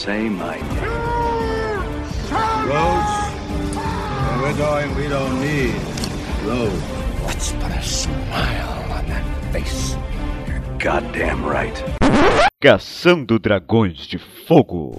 same idea. Roads? Where we're going, we don't need roads. Let's put a smile on that face. You're goddamn right. Caçando Dragões de Fogo.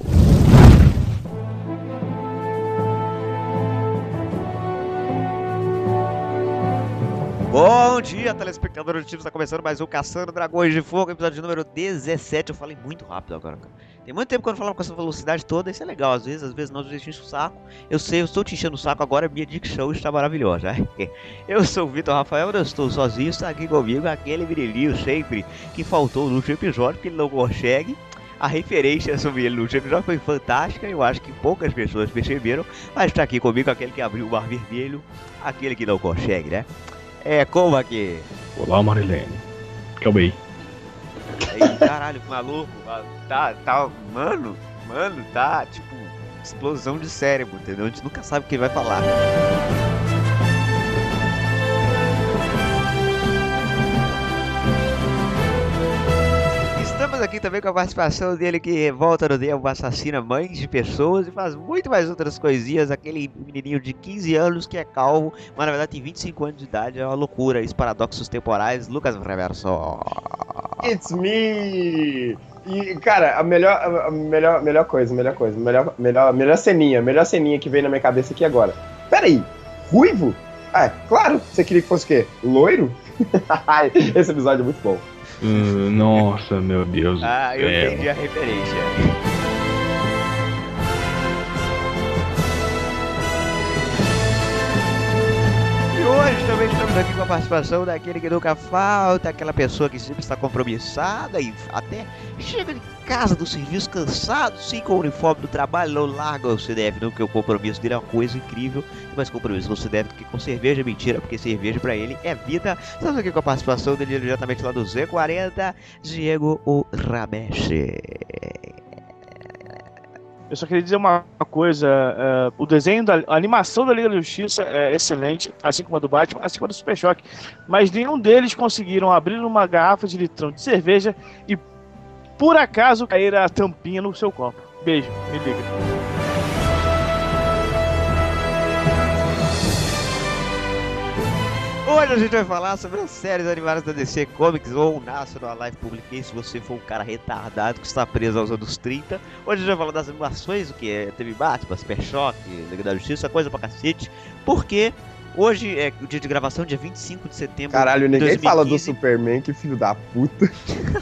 Bom dia, telespectador do time. Está começando mais um Caçando Dragões de Fogo, episódio número 17. Eu falei muito rápido agora, cara. Tem muito tempo que eu não falava com essa velocidade toda, isso é legal. Às vezes, às vezes nós enchemos o saco. Eu sei, eu estou te enchendo o saco agora, minha dicção está maravilhosa. Eu sou o Vitor Rafael, eu estou sozinho, está aqui comigo aquele brilhinho sempre que faltou no último episódio, que ele não consegue. A referência sobre ele no último episódio foi fantástica, eu acho que poucas pessoas perceberam, mas está aqui comigo aquele que abriu o mar vermelho, aquele que não consegue, né? É, como aqui? Olá, Marilene. Calma Aí, caralho, maluco, tá, tá, mano, mano, tá, tipo, explosão de cérebro, entendeu? A gente nunca sabe o que ele vai falar. Estamos aqui também com a participação dele que volta no tempo, assassina mães de pessoas e faz muito mais outras coisinhas. Aquele menininho de 15 anos que é calvo, mas na verdade tem 25 anos de idade. É uma loucura, esses paradoxos temporais. Lucas Reverso. It's me! E, cara, a melhor, a melhor, melhor coisa, melhor coisa, melhor, melhor, melhor ceninha, melhor ceninha que veio na minha cabeça aqui agora. Peraí, ruivo? Ah, claro, você queria que fosse o quê? Loiro? Esse episódio é muito bom. Nossa, meu Deus. Ah, eu entendi a referência. E hoje também estamos aqui com a participação daquele que nunca falta, aquela pessoa que sempre está compromissada e até chega de casa do serviço cansado, sim, com o uniforme do trabalho, não larga o CDF não, porque o compromisso dele é uma coisa incrível, mas compromisso com o CDF do que com cerveja é mentira, porque cerveja pra ele é vida. Estamos aqui com a participação dele diretamente lá do Z40, Diego o Ramesh. Eu só queria dizer uma coisa: é, o desenho, da, a animação da Liga da Justiça é excelente, assim como a do Batman, assim como a do Super Choque. Mas nenhum deles conseguiram abrir uma garrafa de litrão de cerveja e, por acaso, cair a tampinha no seu copo. Beijo, me liga. Hoje a gente vai falar sobre as séries animadas da DC Comics ou National Life Publication, se você for um cara retardado que está preso aos anos 30. Hoje a gente vai falar das animações, o que é teve Batman, Super Choque, Liga da Justiça, coisa pra cacete, porque hoje é o dia de gravação, dia 25 de setembro Caralho, ninguém fala do 2015. Superman, que filho da puta.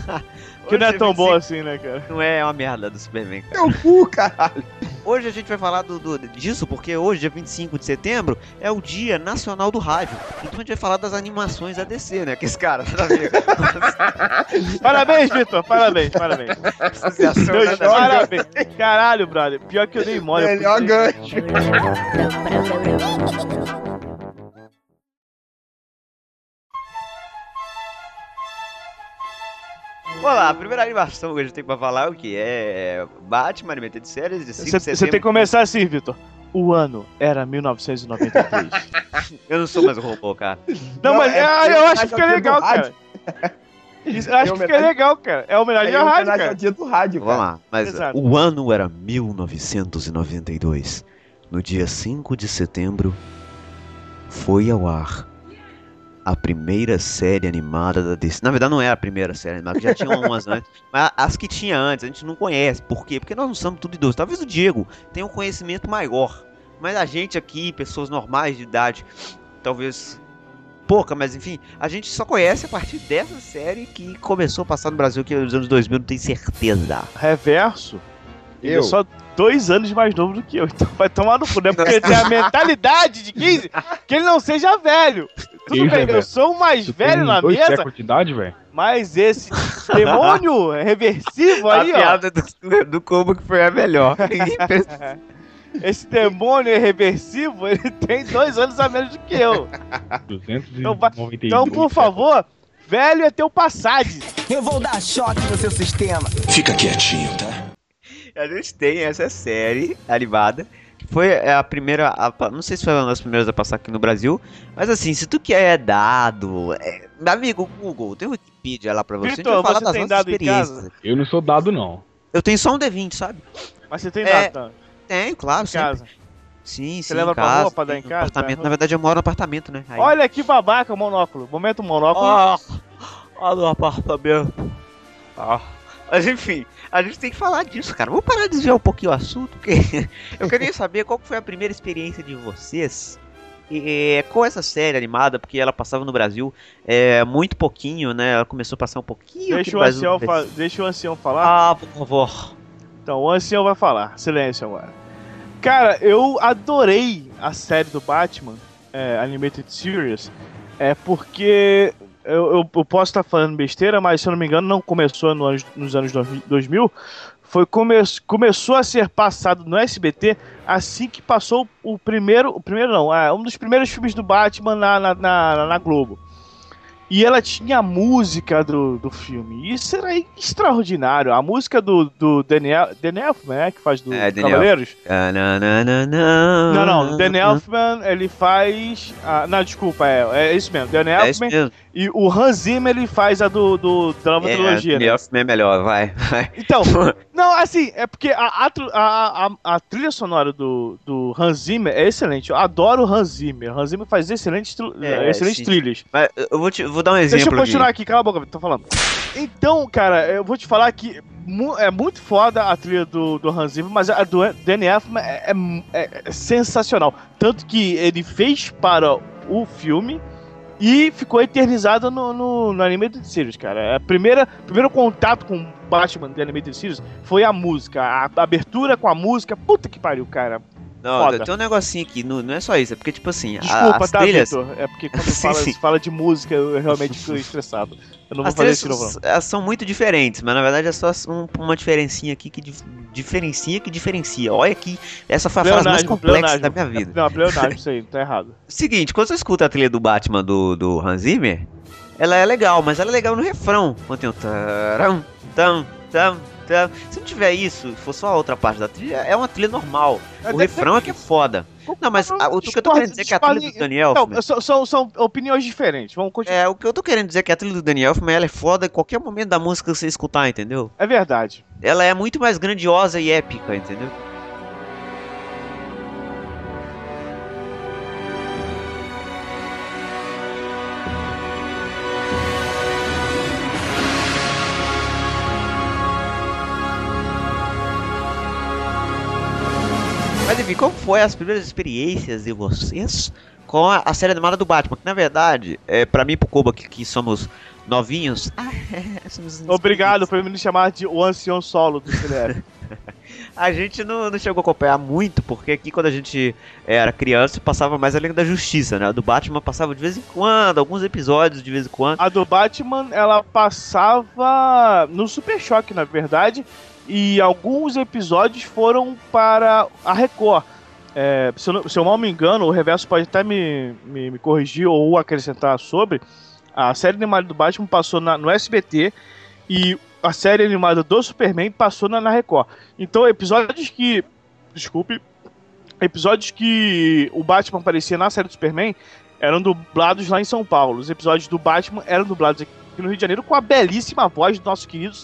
Que não é Hoje tão 25 bom assim, né, cara? Não é uma merda do Superman, cara. Teu cu, caralho. Hoje a gente vai falar do, do- disso porque hoje, dia 25 de setembro, é o Dia Nacional do Rádio. Então a gente vai falar das animações da DC, né? Que esse cara, nada a ver. Parabéns, Vitor, parabéns, parabéns. Associação Dois, parabéns. Caralho, brother, pior que eu dei mole. Melhor podia- gancho. Olá, a primeira animação que a gente tem pra falar é o que? É Batman, animação de séries de 5 de Você setembro. você tem que começar assim, Vitor. O ano era 1993. Eu não sou mais um robô, cara. Não, Não, mas é- ah, é eu acho que homenagem fica ao legal, cara. Isso, eu acho É que fica homenagem- legal, cara. É homenagem É à rádio, homenagem cara. ao dia do rádio, Vamos cara. lá, mas Exato. o ano era 1992. No dia 5 de setembro, foi ao ar a primeira série animada da DC. Na verdade, não é a primeira série animada, já tinha umas antes. Mas as que tinha antes, a gente não conhece. Por quê? Porque nós não somos tudo idosos. Talvez o Diego tenha um conhecimento maior. Mas a gente aqui, pessoas normais de idade, talvez pouca, mas enfim, a gente só conhece a partir dessa série que começou a passar no Brasil, que é nos anos 2000, não tenho certeza. Reverso. Ele Eu. é só dois anos mais novo do que eu. Então vai tomar no cu, né? Porque ele tem a mentalidade de 15 que ele não seja velho. Tudo Isso, bem, eu Reverso. sou o mais Tu velho tem na dois mesa, de idade, velho? mas esse demônio reversivo aí, a ó. piada do, do Combo que foi a melhor. Esse demônio reversivo, ele tem dois anos a menos do que eu. 292. Então vai- Então, por favor, velho é teu passade. Eu vou dar choque no seu sistema. Fica quietinho, tá? A gente tem essa série animada. Que foi a primeira. a não sei se foi uma das primeiras a passar aqui no Brasil. Mas assim, se tu quer dado. É, meu amigo Google, tem Wikipedia lá pra você. a gente Vitor, vai falar você das nossas dado experiências. casa? Eu não sou dado, não. Eu tenho só um D20, sabe? Mas você tem É, data Tenho, claro, em sempre. casa. Sim, sim, leva em pra casa, rua pra dar em casa? Apartamento. Vai. Na verdade, eu moro no apartamento, né? Aí- Olha que babaca o monóculo. Momento monóculo. Ah, ah, no apartamento. Ah. Mas enfim, a gente tem que falar disso, cara. Vamos parar de desviar um pouquinho o assunto, porque eu queria saber qual foi a primeira experiência de vocês eh, com essa série animada, porque ela passava no Brasil é, muito pouquinho, né? Ela começou a passar um pouquinho Deixa o, ancião fa- deixa o ancião falar. Ah, por favor. Então, o ancião vai falar. Silêncio agora. Cara, eu adorei a série do Batman, é, Animated Series, é porque eu, eu- eu posso estar falando besteira, mas se eu não me engano, não começou no anos- nos anos 2000. Foi come, começou a ser passado no SBT assim que passou o primeiro. O primeiro não, é um dos primeiros filmes do Batman na, na, na, na Globo. E ela tinha a música do, do filme. Isso era extraordinário. A música do, do Daniel. Daniel Elfman, né? Que faz do É, Daniel. Cavaleiros. Ah, na, na. Não, não. Dan Elfman, ele faz. Ah, não, desculpa, é, é isso mesmo. Dan É Elfman. E o Hans Zimmer, ele faz a do, do, da nova É, trilogia. né? Daniel Elfman é melhor, vai. vai. Então, não, assim, é porque a, a, a, a, trilha sonora do, do Hans Zimmer é excelente. Eu adoro o Hans Zimmer. Hans Zimmer faz excelentes, tru- É, excelentes sim. trilhas. Mas eu vou, te, vou dar um exemplo. Deixa eu continuar aqui. aqui, cala a boca, tô falando. Então, cara, eu vou te falar que é muito foda a trilha do, do Hans Zimmer, mas a do Danny Elfman é, é- é sensacional. Tanto que ele fez para o filme e ficou eternizada no, no, no Animated Series, cara. A primeira, primeiro contato com Batman de Animated Series foi a música, a, a abertura com a música. Puta que pariu, cara. Não, Foda. tem um negocinho aqui, não, não é só isso, é porque, tipo assim, a- Desculpa, as tá, trilhas. Vitor? É porque quando Sim, fala, sim. fala de música, eu realmente fico estressado. Eu não vou As fazer trilhas isso novo, elas são muito diferentes, mas na verdade é só um- uma diferencinha aqui que dif- diferencia que diferencia. Olha aqui, essa foi a frase mais complexa pleonasmo. da minha vida. Não, pleonasmo, isso aí, tá errado. Seguinte, quando você escuta a trilha do Batman do, do Hans Zimmer, ela é legal, mas ela é legal no refrão. Quando tem um taram, tam, tam, Se não tiver isso, for só a outra parte da trilha, é uma trilha normal. É, O refrão é que é foda. Não, mas a- o que eu tô querendo dizer é que a trilha do Daniel Não, são, são, são opiniões diferentes. Vamos continuar. É, o que eu tô querendo dizer é que a trilha do Daniel Elfman, ela é foda em qualquer momento da música que você escutar, entendeu? É, verdade. Ela é muito mais grandiosa e épica, entendeu? Enfim, como foi as primeiras experiências de vocês com a, a série animada do Batman? Que na verdade, é, pra mim e pro Koba que, que somos novinhos. ah, somos Obrigado por me chamar de o ancião solo do Guilherme. A gente não, não chegou a acompanhar muito, porque aqui quando a gente era criança passava mais a Liga da Justiça, né? A do Batman passava de vez em quando, alguns episódios de vez em quando. A do Batman, ela passava no Super Choque, na verdade, e alguns episódios foram para a Record. É, se, eu, não- se eu mal me engano, o Reverso pode até me, me, me corrigir ou acrescentar sobre. A série animada do Batman passou na- no SBT e a série animada do Superman passou na, na Record. Então, episódios que. Desculpe. Episódios que o Batman aparecia na série do Superman eram dublados lá em São Paulo. Os episódios do Batman eram dublados aqui no Rio de Janeiro com a belíssima voz do nosso querido.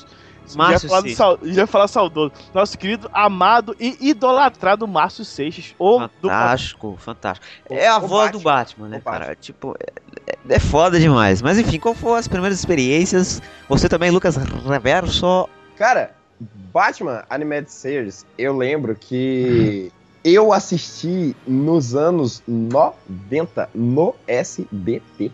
Márcio ia falar, do Seixas. sau- ia falar saudoso. Nosso querido, amado e idolatrado Márcio Seixas. O do Fantástico, fantástico. É a o voz do Batman, né, O Batman. cara? Tipo, é, é foda demais. Mas enfim, qual foram as primeiras experiências? Você também, Lucas Reverso. Cara, Batman Animated Series, eu lembro que eu assisti nos anos 90 no SBT.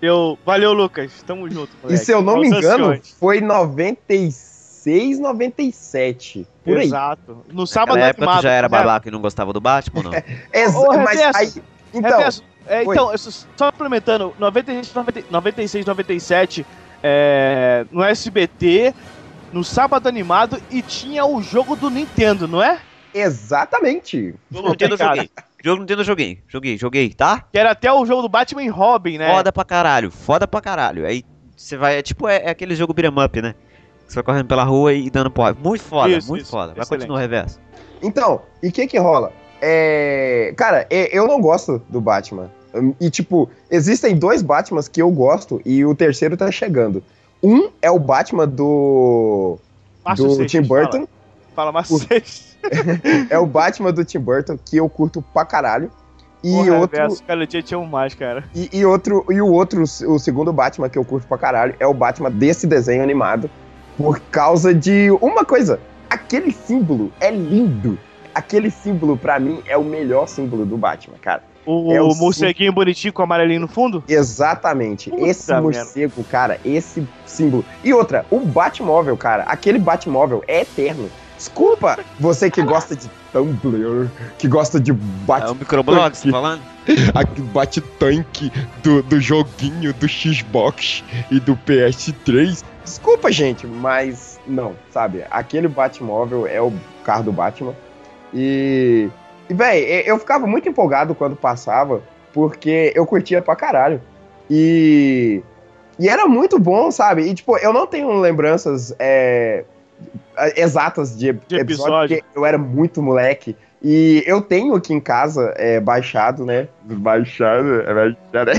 Eu, valeu, Lucas. Tamo junto. E moleque. se eu não me engano, foi 96, 97. Por aí. Exato. No sábado Naquela época tu animado. já era né? babaca e não gostava do Batman, não? Exa- Ô, mas aí. Então, é, então, eu só só complementando, 96, 90 96, 97, é, no SBT, no sábado animado, e tinha o jogo do Nintendo, não é? exatamente. Jogo Nintendo eu joguei. Jogo Nintendo eu joguei. Joguei, joguei, tá? Que era até o jogo do Batman e Robin, né? Foda pra caralho, foda pra caralho. Aí você vai, é tipo, é, é aquele jogo beat'em up, né? Você vai correndo pela rua e dando porra. Muito foda, Isso, muito isso. foda. Vai Excelente. continuar o reverso. Então, e o que que rola? É, cara, é- eu não gosto do Batman. Hum, E, tipo, existem dois Batmans que eu gosto e o terceiro tá chegando. Um é o Batman do, Márcio do Seixas, Tim. Burton. Fala, O- Seixas. é o Batman do Tim Burton, que eu curto pra caralho. E Porra, outro. Reverso, cada dia tinha um mais, cara. E, e outro, e o outro, o segundo Batman que eu curto pra caralho, é o Batman desse desenho animado. Por causa de uma coisa. Aquele símbolo é lindo. Aquele símbolo, pra mim, é o melhor símbolo do Batman, cara. O, É o morceguinho bonitinho com o amarelinho no fundo? Exatamente. Puta esse morcego, cara, esse símbolo. E outra, o Batmóvel, cara, aquele Batmóvel é eterno. Desculpa você que gosta de Tumblr, que gosta de É Bat o microblog, você tá falando? bate tanque do, do joguinho do Xbox e do PS3. Desculpa, gente, mas não, sabe? Aquele Batmóvel é o carro do Batman. E, e véi, eu ficava muito empolgado quando passava, porque eu curtia pra caralho. E, e era muito bom, sabe? E, tipo, eu não tenho lembranças é, exatas de, De episódio, episódio. porque eu era muito moleque. E eu tenho aqui em casa é, baixado, né? Baixado, é baixado,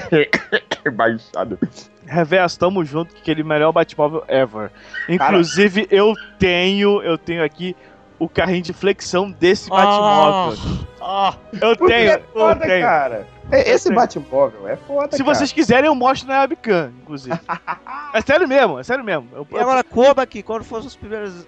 é baixado. Reverso, tamo junto, que aquele melhor Batmóvel ever. Inclusive, eu tenho, eu tenho aqui o carrinho de flexão desse Batmóvel. Ah, Eu Porque tenho, é eu foda, tenho. cara. É, Esse. Batmóvel é foda, Se cara. vocês quiserem, eu mostro na webcam, inclusive. é sério mesmo, é sério mesmo. Eu, E agora, Koba aqui, quando foram as primeiras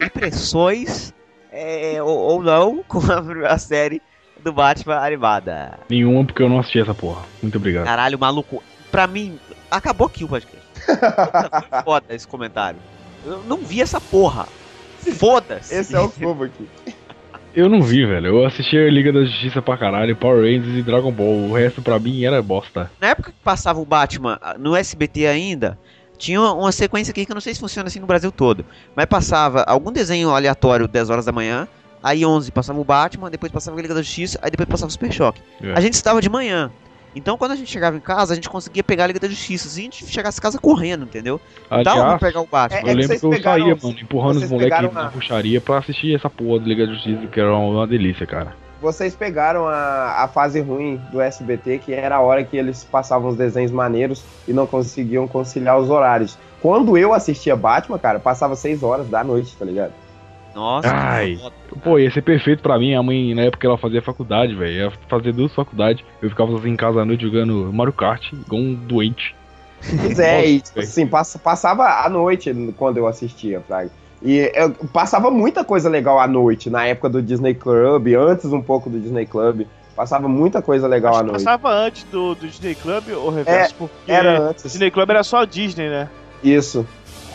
impressões, é, ou, ou não, com a, a série do Batman animada. Nenhuma, porque eu não assisti essa porra. Muito obrigado. Caralho, maluco, pra mim, acabou aqui o podcast. Puta, foi foda esse comentário. Eu não vi essa porra. Foda-se. Esse é o cubo aqui. Eu não vi, velho. Eu assisti a Liga da Justiça pra caralho, Power Rangers e Dragon Ball. O resto pra mim era bosta. Na época que passava o Batman no SBT ainda, tinha uma, uma sequência aqui que eu não sei se funciona assim no Brasil todo. Mas passava algum desenho aleatório 10 horas da manhã, aí 11 passava o Batman, depois passava a Liga da Justiça, aí depois passava o Super Choque. É. A gente estava de manhã. Então quando a gente chegava em casa, a gente conseguia pegar a Liga da Justiça. Se a gente chegasse em casa correndo, entendeu? Dava pra Aliás, pegar o Batman. É, eu lembro que eu pegaram- saía, mano, empurrando os moleques na puxaria pra assistir essa porra do Liga da Justiça, que era uma delícia, cara. Vocês pegaram a, a fase ruim do SBT, que era a hora que eles passavam os desenhos maneiros e não conseguiam conciliar os horários. Quando eu assistia Batman, cara, passava 6 horas da noite, tá ligado? Nossa, Ai. foda. Pô, ia ser perfeito pra mim. A mãe, na época, ela fazia faculdade, velho. Ia fazer duas faculdades. Eu ficava sozinho em casa à noite jogando Mario Kart, igual um doente. Pois é, e, Nossa, tipo assim, pass- passava à noite quando eu assistia, Fraga. E eu passava muita coisa legal à noite, na época do Disney Club, antes um pouco do Disney Club. Passava muita coisa legal Acho à noite. passava antes do, do Disney Club ou Reverso, porque Era o antes. Disney Club era só Disney, né? Isso.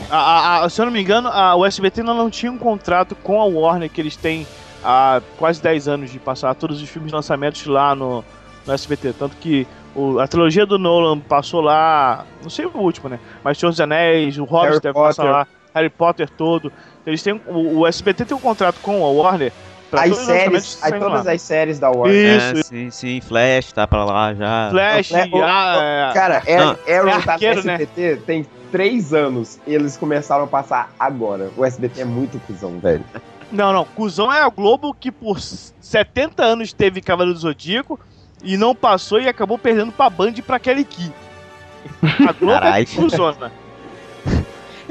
A- a- se eu não me engano, a, o SBT ainda não tinha um contrato com a Warner que eles têm há quase 10 anos de passar todos os filmes de lançamentos lá no, no SBT. Tanto que o- a trilogia do Nolan passou lá, não sei o último, né? Mas Senhor dos Anéis, o Hobbit Harry deve passar Potter. lá, Harry Potter todo. Eles têm, o, o SBT tem um contrato com a Warner pra As séries, saem todas lá. as séries da Warner. Isso, É, sim, sim, Flash tá pra lá já. Flash, É, o- ah, é, Cara, é, Arrow é tá arqueiro, no né? SBT tem três anos e eles começaram a passar agora. O SBT é muito cuzão, velho. Não, não. Cusão é a Globo que por 70 anos teve Cavaleiro do Zodíaco e não passou e acabou perdendo pra Band e pra Kelly Key. A Globo Caralho. é cuzona.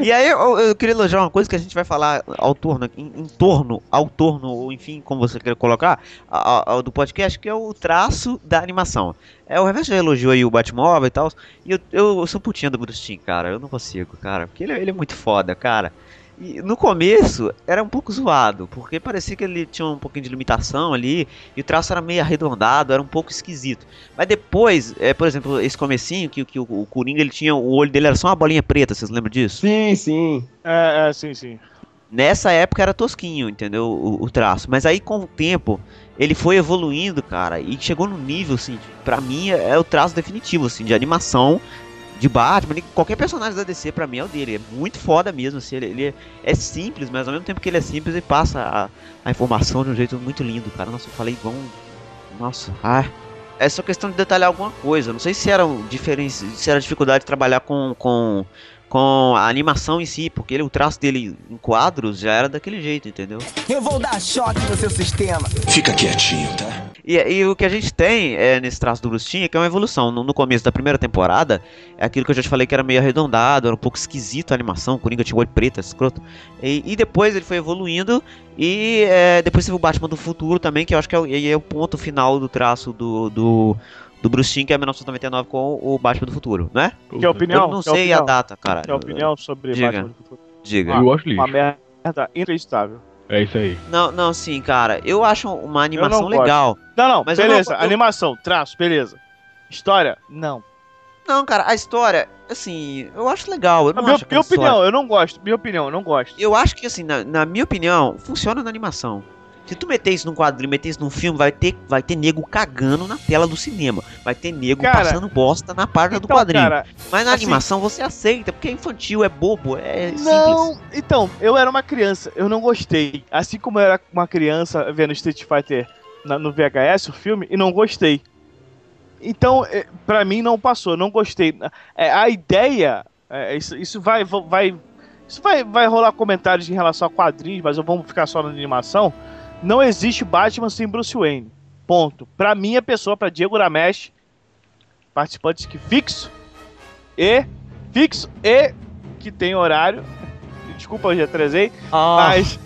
E aí eu, eu queria elogiar uma coisa que a gente vai falar ao torno, em, em torno, ao torno, ou enfim, como você quer colocar, a- a- do podcast, que é o traço da animação. É, o Reverso já elogiou aí o Batmóvel e tal, e eu, eu, eu sou putinha do Bruce Timm, cara, eu não consigo, cara, porque ele, ele é muito foda, cara. E no começo era um pouco zoado, porque parecia que ele tinha um pouquinho de limitação ali, e o traço era meio arredondado, era um pouco esquisito. Mas depois, é, por exemplo, esse comecinho, que, que o, o Coringa, ele tinha, o olho dele era só uma bolinha preta, vocês lembram disso? Sim, sim. É, é, sim, sim. Nessa época era tosquinho, entendeu? O, o traço. Mas aí com o tempo ele foi evoluindo, cara, e chegou no nível, assim, de, pra mim é, é o traço definitivo, assim, de animação de Batman. Qualquer personagem da DC pra mim é o dele. É muito foda mesmo, assim. Ele, ele é, é simples, mas ao mesmo tempo que ele é simples, ele passa a, a informação de um jeito muito lindo, cara. Nossa, eu falei um. Nossa, ah. É só questão de detalhar alguma coisa. Não sei se era, um diferen... se era dificuldade de trabalhar com, com, com a animação em si, porque ele, o traço dele em quadros já era daquele jeito, entendeu? Eu vou dar choque no seu sistema. Fica quietinho, tá? E, e o que a gente tem é, nesse traço do Bruce Timm é que é uma evolução. No, no começo da primeira temporada, é aquilo que eu já te falei que era meio arredondado, era um pouco esquisito a animação, o Coringa tinha olho preto, escroto. E, e depois ele foi evoluindo, e é, depois teve o Batman do Futuro também, que eu acho que é, o- e é o ponto final do traço do, do, do Bruce Timm, que é 1999 com o Batman do Futuro, né? Que é opinião? eu não sei a data, cara. Que é opinião sobre Diga. Batman do Futuro. Diga. Eu acho lixo. Uma merda inacreditável. É isso aí. Não, não, sim, cara. Eu acho uma animação gosto. legal. Não, não, Mas beleza. não- eu- Animação, traço, beleza. História? Não. Não, cara, a história, assim, eu acho legal. Eu não minha, acho minha opinião, eu não gosto. Minha opinião, eu não gosto. Eu acho que, assim, na, na minha opinião, funciona na animação. Se tu meter isso num quadrinho, meter isso num filme, vai ter, vai ter nego cagando na tela do cinema. Vai ter nego Cara, passando bosta na página do Então, quadrinho. cara, Mas na assim- animação você aceita, porque é infantil, é bobo, é Não, simples. então, eu era uma criança, eu não gostei. Assim como eu era uma criança vendo Street Fighter na- no VHS, o filme, e não gostei. Então, é, pra mim não passou, não gostei. É, a ideia, é, isso, isso vai, vai, isso vai, vai rolar comentários em relação a quadrinhos, mas eu vamos ficar só na animação. Não existe Batman sem Bruce Wayne. Ponto. Pra minha pessoa, pra Diego Ramesh, participante que fixo e fixo e que tem horário. Desculpa, eu já atrasei, Ah, mas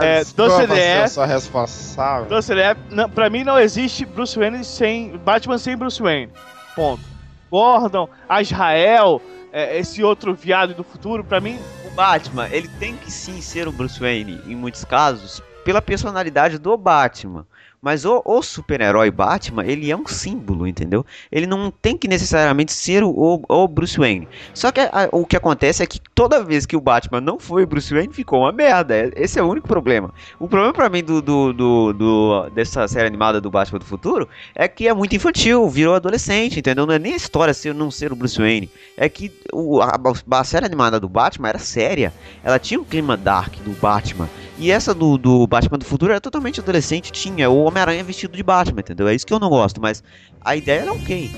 É, desculpa doce de ser é. só responsável. ele é- não, pra mim não existe Bruce Wayne sem Batman sem Bruce Wayne. Ponto. Gordon, Azrael, é, esse outro viado do futuro, pra mim o Batman, ele tem que sim ser o Bruce Wayne, em muitos casos, pela personalidade do Batman. Mas o, o super-herói Batman, ele é um símbolo, entendeu? Ele não tem que necessariamente ser o, o- o Bruce Wayne. Só que a- o que acontece é que toda vez que o Batman não foi o Bruce Wayne, ficou uma merda. É- Esse é o único problema. O problema pra mim do, do, do- do- dessa série animada do Batman do Futuro é que é muito infantil, virou adolescente, entendeu? Não é nem a história ser não ser o Bruce Wayne. É que o- a, a série animada do Batman era séria. Ela tinha um clima dark do Batman. E essa do, do Batman do futuro era totalmente adolescente, tinha o Homem-Aranha vestido de Batman, entendeu? É isso que eu não gosto, mas a ideia era ok.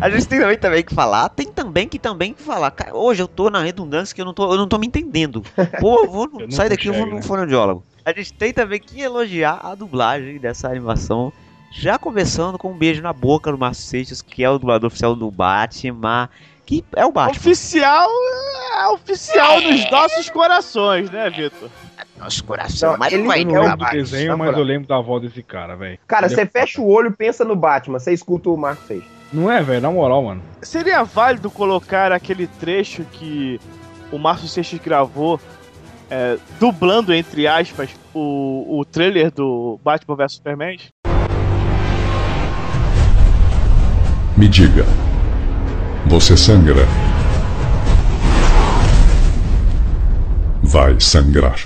A gente tem também, também que falar, tem também que também que falar. Cara, hoje eu tô na redundância que eu não tô, eu não tô me entendendo. Pô, eu vou Eu sair daqui, eu vou num né? fonoaudiólogo. A gente tem também que elogiar a dublagem dessa animação. Já começando com um beijo na boca do Márcio Seixas, que é o dublador oficial do Batman. Que é o Batman. oficial é oficial nos nossos corações, né, Vitor? Nosso coração, Não, mas ele- não vai Eu não é lembro do desenho, mas eu lembro da voz desse cara, velho. Cara, é você fecha o olho e pensa no Batman, você escuta o Marco Seixas. Não é, velho? Na moral, mano. Seria válido colocar aquele trecho que o Márcio Seixas gravou, é, dublando, entre aspas, o, o trailer do Batman vs Superman? Me diga, você sangra? Vai sangrar.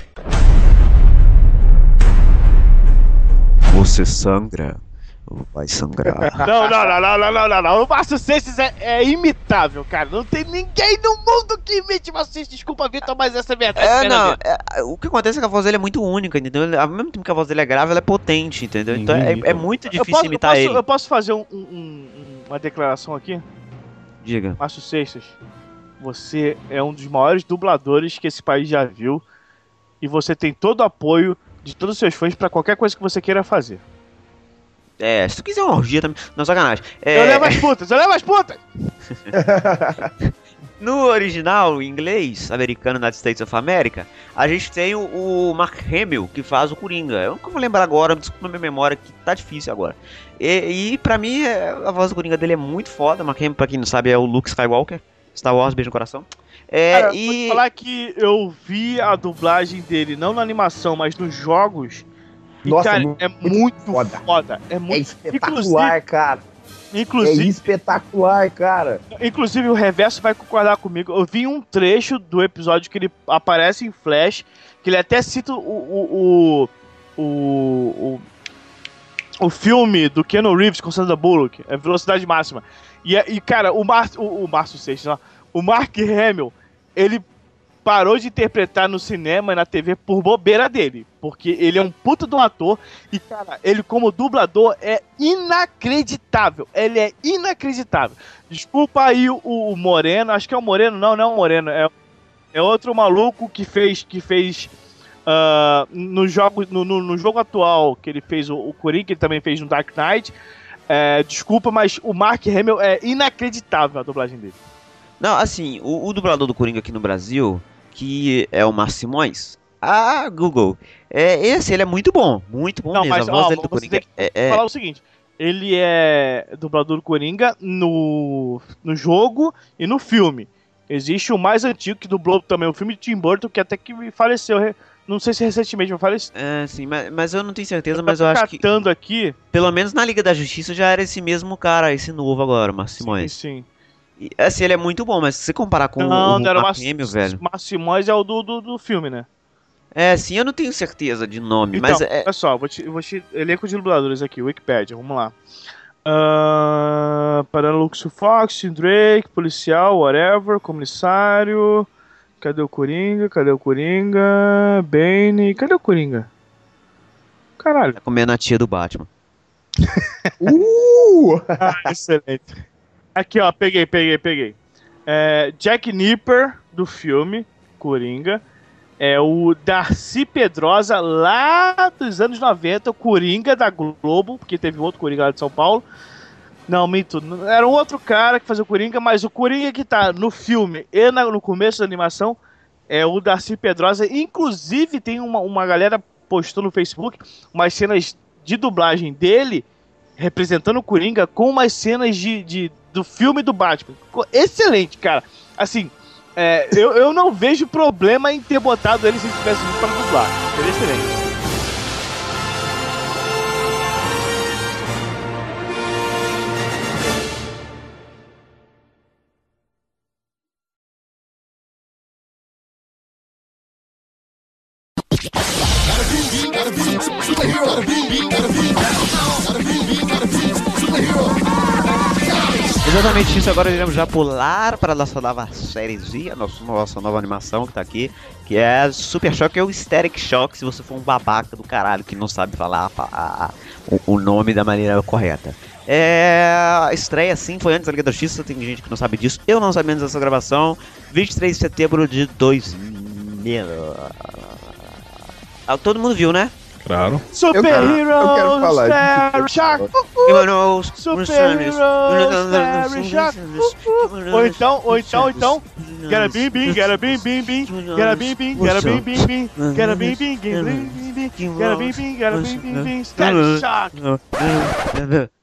Você sangra, vai sangrar. Não, não, não, não, não, não, não, não. O Márcio Seixas é, é imitável, cara. Não tem ninguém no mundo que imite o Márcio Seixas. Desculpa, Vitor, mas essa é a verdade. É, não, é, o que acontece é que a voz dele é muito única, entendeu? Ele- Ao mesmo tempo que a voz dele é grave, ela é potente, entendeu? Então é, é muito Eu difícil posso, eu, imitar posso, ele. eu posso fazer um- um- um- uma declaração aqui? Diga. Márcio Seixas, você é um dos maiores dubladores que esse país já viu. E você tem todo o apoio de todos os seus fãs pra qualquer coisa que você queira fazer. É, se tu quiser uma orgia também. Não, sacanagem. É, Eu levo as putas, eu levo as putas! No original, em inglês, americano, United States of America, a gente tem o, o Mark Hamill, que faz o Coringa. Eu não vou lembrar agora, desculpa a minha memória, que tá difícil agora. E, e pra mim, é- a voz do Coringa dele é muito foda. Mark Hamill, pra quem não sabe, é o Luke Skywalker. Star Wars, beijo no coração. É, Cara, e... falar que eu vi a dublagem dele, não na animação, mas nos jogos. E, Nossa, cara, muito é muito foda. foda. É É muito. espetacular, cara. É Inclusive, espetacular, cara. inclusive, o Reverso vai concordar comigo. Eu vi um trecho do episódio que ele aparece em Flash, que ele até cita o. o, o, o, o, o filme do Keanu Reeves com Sandra Bullock, é Velocidade Máxima. E, é- e cara, o, Mar, o, o Márcio Seixas, o Mark Hamill, ele parou de interpretar no cinema e na TV por bobeira dele. Porque ele é um puta de um ator e, cara, ele como dublador é inacreditável. Ele é inacreditável. Desculpa aí o, o Moreno, acho que é o Moreno, não, não é o Moreno, é, é outro maluco que fez que fez uh, no, jogo, no, no, no, jogo atual, que ele fez o, o Coringa, que ele também fez no Dark Knight. É, desculpa, mas o Mark Hamill é inacreditável a dublagem dele. Não, assim, o, o dublador do Coringa aqui no Brasil, que é o Márcio Simões, ah, Google, é, esse ele é muito bom, muito bom Não, mesmo. mas, a voz ó, dele do Coringa é, é- falar o seguinte: ele é dublador do Coringa no, no jogo e no filme. Existe o mais antigo que dublou também o filme de Tim Burton, que até que faleceu. Não sei se recentemente, mas faleceu. é, sim, mas, mas eu não tenho certeza, Eu mas eu acho que aqui. pelo menos na Liga da Justiça já era esse mesmo cara, esse novo agora, o Márcio Sim, Simões. sim. E, assim, ele é muito bom, mas se você comparar com não, o, era o Mark Márcio Hamill, velho. Márcio Simões é o do, do, do filme, né? É, sim, eu não tenho certeza de nome, Então, mas é, olha só, vou te, eu vou te. Elenco de dubladores aqui, Wikipedia, vamos lá. Uh, para Luxo Fox, Drake, policial, whatever, comissário. Cadê o Coringa? Cadê o Coringa? Bane. Cadê o Coringa? Caralho. tá comendo a tia do Batman. Uh! Excelente. Aqui, ó, peguei, peguei, peguei. É, Jack Nipper, do filme Coringa. É o Darcy Pedrosa, lá dos anos 90, o Coringa da Globo, porque teve outro Coringa lá de São Paulo. Não, minto. n- Era um outro cara que fazia o Coringa, mas o Coringa que tá no filme e na- no começo da animação é o Darcy Pedrosa. Inclusive, tem uma, uma galera postou no Facebook umas cenas de dublagem dele representando o Coringa com umas cenas de, de- do filme do Batman. Ficou excelente, cara. Assim, é, eu, eu não vejo problema em ter botado ele se tivesse vindo pra dublar. Excelente. Agora iremos já pular para nossa nova sériezinha, nossa, nossa nova animação que tá aqui, que é Super Shock ou Hysteric Shock, se você for um babaca do caralho que não sabe falar a- a- o, o nome da maneira correta. É, a estreia sim foi antes da Liga da Justiça, tem gente que não sabe disso, eu não sabia antes dessa gravação, 23 de setembro de 2000. Ah, todo mundo viu, né? Claro. Super quero- Hero, eu quero falar Super Shark, Super Hero, Super Shark. Ou então, ou então, ou então, get a bim bim, get a bim bim bim, get a bim bim, get a bim bim bim, get a bim bim, get a bim bim bim, get a bim bim, get a bim bim bim, Shark.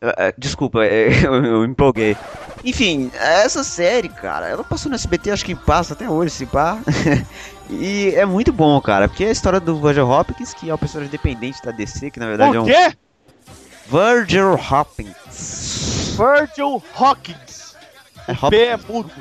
É, Desculpa, é, eu, eu empolguei. Enfim, essa série, cara, ela passou no SBT, acho que passa até hoje, se pá. e é muito bom, cara, porque é a história do Virgil Hopkins, que é o personagem dependente da DC, que na verdade é O um. quê? Virgil Hopkins. Virgil Hawkins. É O Hopkins. P é mudo.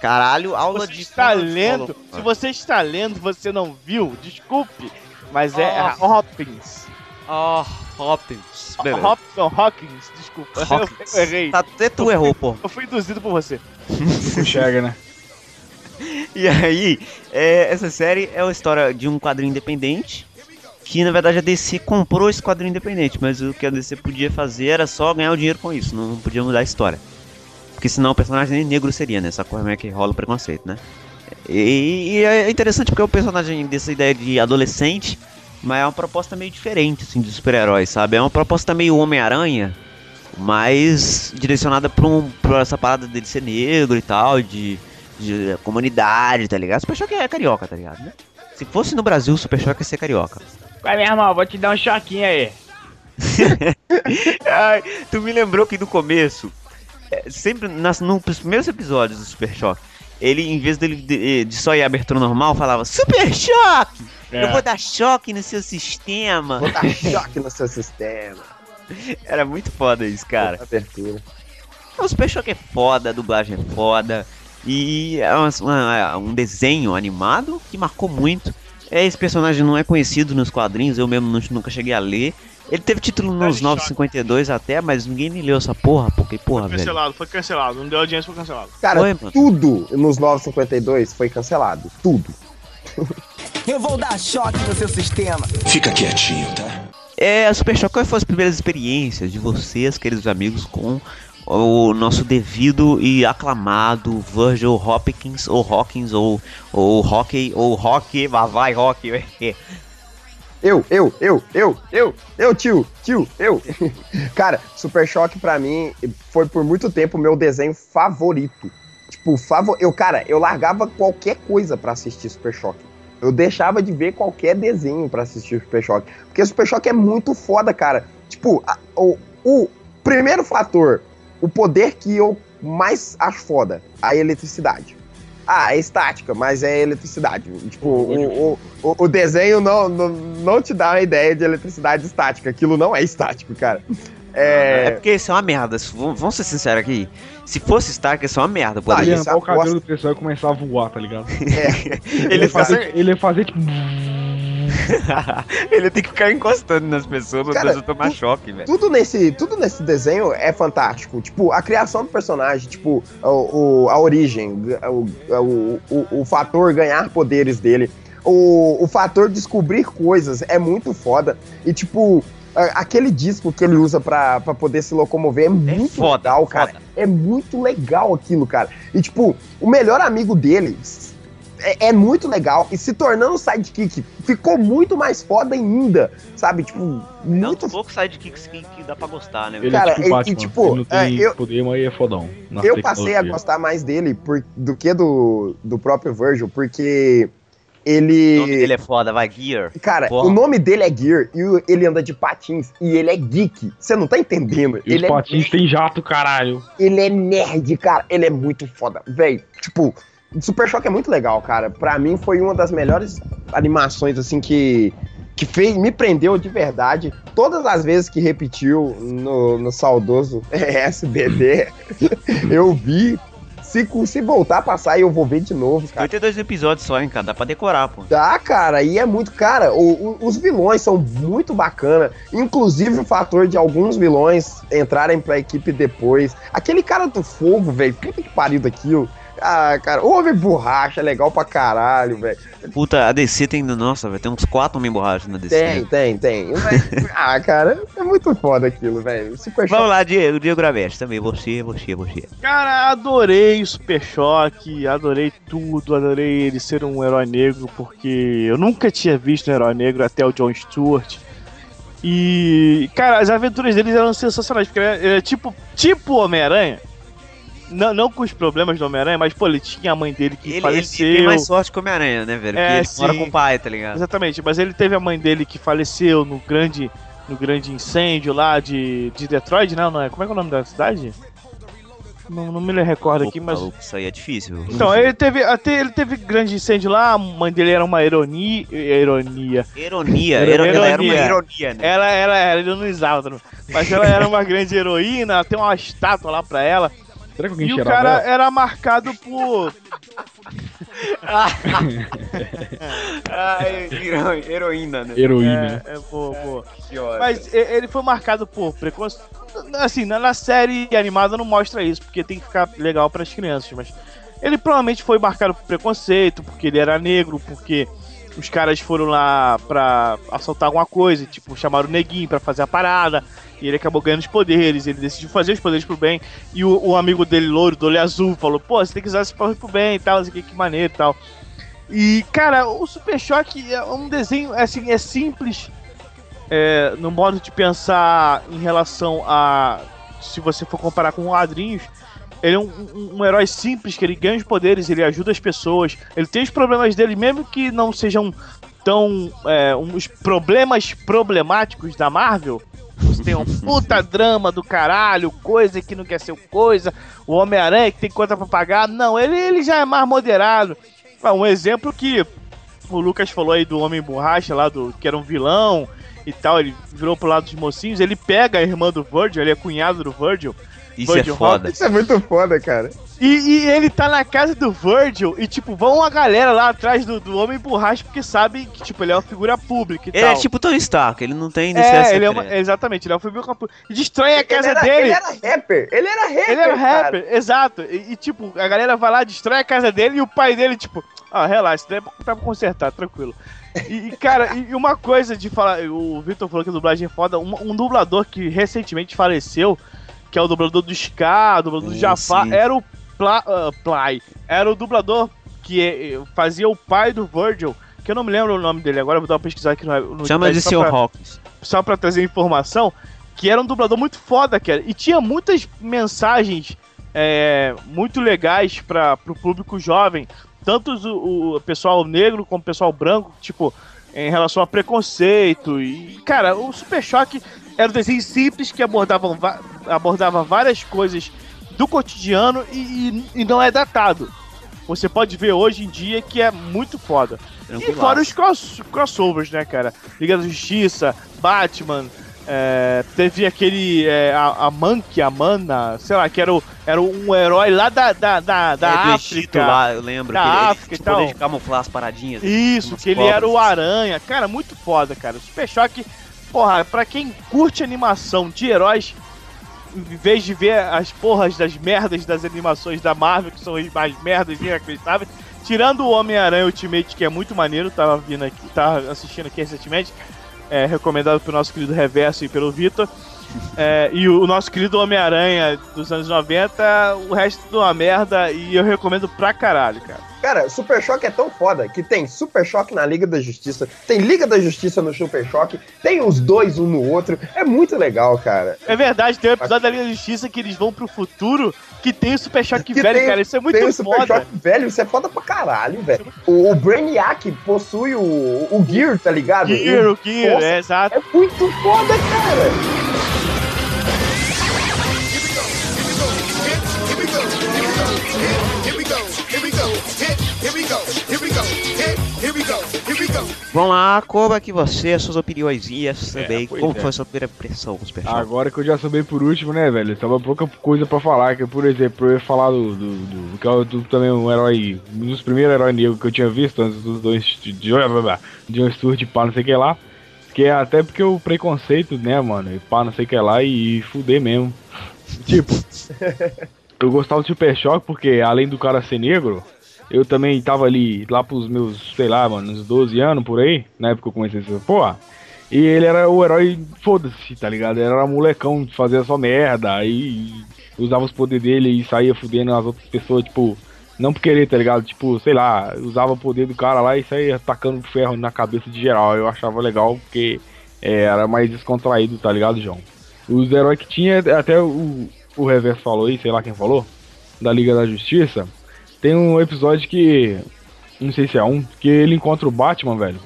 Caralho, aula Você de. está lendo, se você está lendo, você não viu, desculpe, mas é Oh. Hopkins. Oh, Hopkins. Beleza. Hopkins, não, Hawkins, desculpa, Hopkins. eu errei. Tá, até tu errou, pô. Eu fui induzido por você. Enxerga, né? E aí, é, essa série é a história de um quadrinho independente. Que na verdade a DC comprou esse quadrinho independente, mas o que a DC podia fazer era só ganhar o dinheiro com isso, não podia mudar a história. Porque senão o personagem nem negro seria, né? Essa coisa é que rola o preconceito, né? E, e é interessante porque o personagem dessa ideia de adolescente, mas é uma proposta meio diferente, assim, de super-heróis, sabe? É uma proposta meio Homem-Aranha, mas direcionada pra, um, pra essa parada dele ser negro e tal, de, de comunidade, tá ligado? Super Choque é carioca, tá ligado? Né? Se fosse no Brasil, Super Choque ia ser carioca. Vai, meu irmão, vou te dar um choquinho aí. Ai, tu me lembrou que no começo, é, sempre nas, nos primeiros episódios do Super Choque, ele, em vez dele de, de só ir a abertura normal, falava Super Choque! É. Eu vou dar choque no seu sistema. Vou dar choque no seu sistema. Era muito foda isso, cara. Abertura. O Super Choque é foda, a dublagem é foda. E é uma- uma- um desenho animado que marcou muito. É, esse personagem não é conhecido nos quadrinhos, eu mesmo nu- nunca cheguei a ler. Ele teve título nos de 952 até, mas ninguém nem leu essa porra, porque porra, velho. Cancelado, foi cancelado. Não deu audiência, foi cancelado. Cara, Foi, mano. tudo nos 952 foi cancelado. Tudo. Eu vou dar choque no seu sistema. Fica quietinho, tá? É, Super Choque, quais foram as primeiras experiências de vocês, queridos amigos, com o nosso devido e aclamado Virgil Hopkins, ou Hawkins, ou, ou Hockey, ou Rock, vai Rock. Eu, eu, eu, eu, eu, eu, tio, tio, eu. Cara, Super Choque pra mim foi por muito tempo meu desenho favorito. Tipo, favor... eu, cara, eu largava qualquer coisa pra assistir Super Choque. Eu deixava de ver qualquer desenho pra assistir Super Choque. Porque Super Choque é muito foda, cara. Tipo, a- o, o primeiro fator, o poder que eu mais acho foda, a eletricidade. Ah, é estática, mas é eletricidade. Tipo, o, o, o, desenho não, não, não te dá uma ideia de eletricidade estática. Aquilo não é estático, cara. É É. porque isso é uma merda, vamos ser sinceros aqui. Se fosse Stark, isso é uma merda. Ah, Ele ia arrancar o é cabelo do pessoal e começar a voar, tá ligado? ele, ia faz... fazer, ele ia fazer tipo. ele tem que ficar encostando nas pessoas pra pessoa tomar tu- choque, velho. Tudo nesse, tudo nesse desenho é fantástico. Tipo, a criação do personagem, tipo, o, o- a origem, o, o, o, o fator ganhar poderes dele, o, o fator descobrir coisas é muito foda. E, tipo, aquele disco que ele usa pra, pra poder se locomover é muito foda, legal, foda. cara. É muito legal aquilo, cara. E, tipo, o melhor amigo dele é, é muito legal. E se tornando sidekick, ficou muito mais foda ainda, sabe? Tipo, Não, muito pouco sidekicks que, que dá pra gostar, né? Ele Cara, é tipo e- Batman. e, tipo, ele não tem é, eu- poder, mas é fodão. eu passei a gostar mais dele por- do que do, do próprio Virgil, porque O ele. nome dele é foda, vai, Gear. Cara, Porra. o nome dele é Gear e o- ele anda de patins e ele é geek. Você não tá entendendo? E ele, os é, patins tem jato, caralho. ele é nerd, cara. Ele é muito foda. Véi, tipo, Super Choque é muito legal, cara. Pra mim foi uma das melhores animações, assim, que. Que fez, me prendeu de verdade. Todas as vezes que repetiu no, no saudoso SBT, eu vi. Se, se voltar a passar, eu vou ver de novo, cara. 82 episódios só, hein, cara. Dá pra decorar, pô. Dá, cara, e é muito. Cara, o- o- os vilões são muito bacana. Inclusive o fator de alguns vilões entrarem pra equipe depois. Aquele cara do fogo, velho. Puta que pariu daquilo. Ah, cara, o Homem Borracha é legal pra caralho, velho. Puta, a DC tem. Nossa, velho, tem uns 4 homem borrachos na DC. Tem, tem, tem. Mas, ah, cara, é muito foda aquilo, velho. Super Vamos Choque. lá, Diego, Diego Gravete também. Você, você, você. Cara, adorei o Super Choque, adorei tudo, adorei ele ser um herói negro, porque eu nunca tinha visto um herói negro até o John Stewart. E, cara, as aventuras deles eram sensacionais, porque ele é, ele é tipo, tipo Homem-Aranha. Não, não com os problemas do Homem-Aranha, mas, pô, ele tinha a mãe dele que Ele, ele faleceu. tem mais sorte que o Homem-Aranha, né, velho? É, Porque ele mora com o pai, tá ligado? Exatamente, mas ele teve a mãe dele que faleceu no grande, no grande incêndio lá de, de Detroit, não, não é? Como é que é o nome da cidade? Não, não me recordo aqui, Opa, mas. maluco, Isso aí é difícil. Então, ele teve, até ele teve grande incêndio lá, a mãe dele era uma ironia. Ironia. Ironia, Era era uma ironia. né? Ela, ela, ela ironizava, mas ela era uma grande heroína, tem uma estátua lá pra ela. Será que alguém E o cara era marcado por. Ai, hero- heroína, né? Heroína. É, é, boa, boa. Que ódio. Mas e- ele foi marcado por preconceito. Assim, na, na série animada não mostra isso, porque tem que ficar legal pras crianças, mas ele provavelmente foi marcado por preconceito, porque ele era negro, porque os caras foram lá pra assaltar alguma coisa, tipo, chamaram o neguinho pra fazer a parada, e ele acabou ganhando os poderes, ele decidiu fazer os poderes pro bem, e o, o amigo dele, louro, do olho azul, falou, pô, você tem que usar esse poder pro bem e tal, assim, que, que maneiro e tal. E, cara, o Super Choque é um desenho, assim, é simples, é, no modo de pensar em relação a. Se você for comparar com quadrinhos, ele é um, um- um herói simples, que ele ganha os poderes, ele ajuda as pessoas, ele tem os problemas dele, mesmo que não sejam tão. É, uns problemas problemáticos da Marvel. Tem um puta drama do caralho, coisa que não quer ser coisa, o Homem-Aranha que tem conta pra pagar. Não, ele, ele já é mais moderado. Ah, Um exemplo que o Lucas falou aí do Homem Borracha lá, do, que era um vilão e tal, ele virou pro lado dos mocinhos, ele pega a irmã do Virgil, ele é cunhado do Virgil, Isso é Virgil foda. Isso é muito foda, cara. E, e ele tá na casa do Virgil e, tipo, vão uma galera lá atrás do, do Homem Borracha porque sabem que, tipo, ele é uma figura pública e Ele é tal. tipo Tony Stark, ele não tem É, ele é uma, exatamente, ele é uma figura pública. E destrói a casa ele era, dele. Ele era rapper. Ele era rapper. Ele era cara. rapper, exato. E, e, tipo, a galera vai lá, destrói a casa dele e o pai dele, tipo, ah, relaxa, isso daí é pra, pra consertar, tranquilo. E, e, cara, e, uma coisa de falar, o Victor falou que a dublagem é foda, um, um dublador que recentemente faleceu, que é o dublador do Ska, o dublador do Sim, Jafar, sim. era o Pla, ah, Ply, era o dublador que eh, fazia o pai do Virgil, que eu não me lembro o nome dele, agora vou dar uma pesquisada aqui no, no Chama de só Sr. Hawkins. só pra trazer informação, que era um dublador muito foda, cara. E tinha muitas mensagens é, muito legais para pro público jovem, tanto o, o pessoal negro como o pessoal branco, tipo, em relação a preconceito. E, cara, o Super Choque era um desenho simples que abordavam, va- abordava várias coisas do cotidiano e, e- e não é datado. Você pode ver hoje em dia que é muito foda. E fora os cross- crossovers, né, cara? Liga da Justiça, Batman, é, teve aquele. é, a, a Monkey, a Mana, sei lá, que era, o, era um herói lá da, da, da, da é, do Egito África. lá, eu lembro. Da que ele, ele África e tal. de camuflar as paradinhas. Isso, umas que ele cobras. era o Aranha. Cara, muito foda, cara. Super Choque, porra, pra quem curte animação de heróis, em vez de ver as porras das merdas das animações da Marvel, que são mais merdas inacreditáveis, tirando o Homem-Aranha Ultimate, que é muito maneiro, tava vindo aqui, tava assistindo aqui recentemente, é, recomendado pelo nosso querido Reverso e pelo Vitor. É, e o nosso querido Homem-Aranha dos anos 90, o resto de uma merda, e eu recomendo pra caralho, cara. Cara, Super Choque é tão foda que tem Super Choque na Liga da Justiça, tem Liga da Justiça no Super Choque, tem os dois um no outro. É muito legal, cara. É verdade, tem um episódio da Liga da Justiça que eles vão pro futuro que tem o Super Choque Que velho, tem- cara. Isso é muito tem o Super foda. Choque velho, isso é foda pra caralho, velho. O, o Brainiac possui o, o Gear, tá ligado? Gear, o Gear, Nossa, é exato. É muito foda, cara. Vamos lá, como é que você, as suas opiniões também, pois como é. foi a sua primeira impressão com o Super Choque? Agora que eu já soube por último, né, velho? Tava pouca coisa pra falar. Que, por exemplo, eu ia falar do. do, do que é o- do- também um herói. Um dos primeiros heróis negros que eu tinha visto antes dos dois. De, de, de um Stewart e pá, não sei o que lá. Que é até porque o preconceito, né, mano? E pá, não sei o que lá e, fuder mesmo. Tipo, eu gostava do Super Choque porque, além do cara ser negro, eu também tava ali, lá pros meus, sei lá, mano, uns 12 anos por aí, na época que eu comecei a ser, porra. E ele era o herói, foda-se, tá ligado? Ele era molecão, fazia só merda, aí usava os poderes dele e saía fudendo as outras pessoas, tipo, não por querer, tá ligado? Tipo, sei lá, usava o poder do cara lá e saía atacando ferro na cabeça de geral. Eu achava legal porque é, era mais descontraído, tá ligado, João? Os heróis que tinha, até o, o Reverso falou aí, sei lá quem falou, da Liga da Justiça, tem um episódio que, não sei se é um, que ele encontra o Batman, velho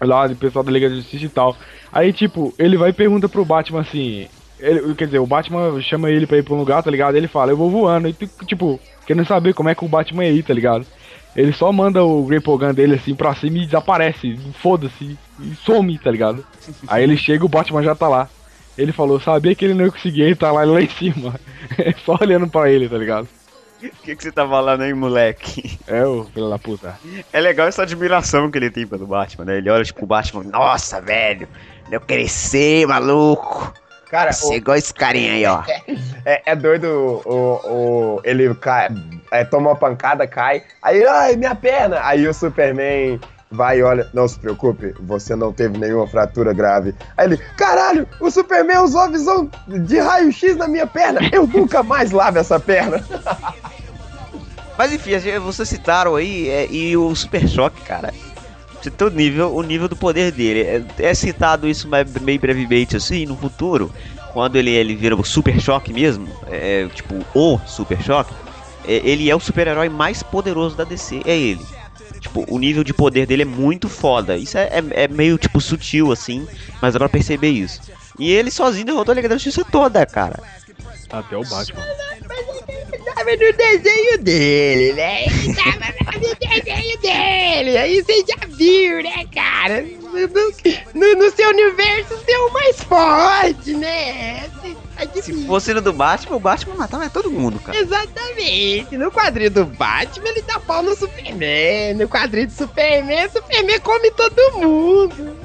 lá do pessoal da Liga da Justiça e tal. Aí, tipo, ele vai e pergunta pro Batman assim. Ele, quer dizer, o Batman chama ele pra ir pra um lugar, tá ligado? Ele fala, eu vou voando. E, tipo, querendo saber como é que o Batman é aí, tá ligado? Ele só manda o Grapple Gun dele assim pra cima e desaparece. Foda-se. E some, tá ligado? Aí ele chega o Batman já tá lá. Ele falou, sabia que ele não ia conseguir, ele tá lá, lá em cima. só olhando pra ele, tá ligado? O que, que você tá falando aí, moleque? É, o filho da puta. É legal essa admiração que ele tem pelo Batman, né? Ele olha tipo o Batman, nossa, velho, eu crescer, maluco. Cara, Você é igual esse carinha aí, ó. É, é doido o, o, ele cai, é, toma uma pancada, cai, aí, ai, minha perna! Aí o Superman vai e olha, não se preocupe, você não teve nenhuma fratura grave. Aí ele, caralho, o Superman usou a visão de raio-x na minha perna, eu nunca mais lavo essa perna. Mas enfim, vocês citaram aí, é, e o Super Choque, cara. Você tem o nível, o nível do poder dele. É, é citado isso meio brevemente assim, no futuro, quando ele, ele vira o Super Choque mesmo, é, tipo, o Super Choque, é, ele é o super-herói mais poderoso da DC, é ele. Tipo, o nível de poder dele é muito foda. Isso é, é- é meio, tipo, sutil, assim, mas dá pra perceber isso. E ele sozinho derrotou a Liga da Justiça toda, cara. Até o Batman. Tava no desenho dele, né? Ele tava no desenho dele. Aí você já viu, né, cara? No, no- no seu universo, você é o mais forte, né? Batman. Se fosse no do Batman, o Batman matava todo mundo, cara. Exatamente. No quadrinho do Batman, ele dá pau no Superman. No quadrinho do Superman, o Superman come todo mundo.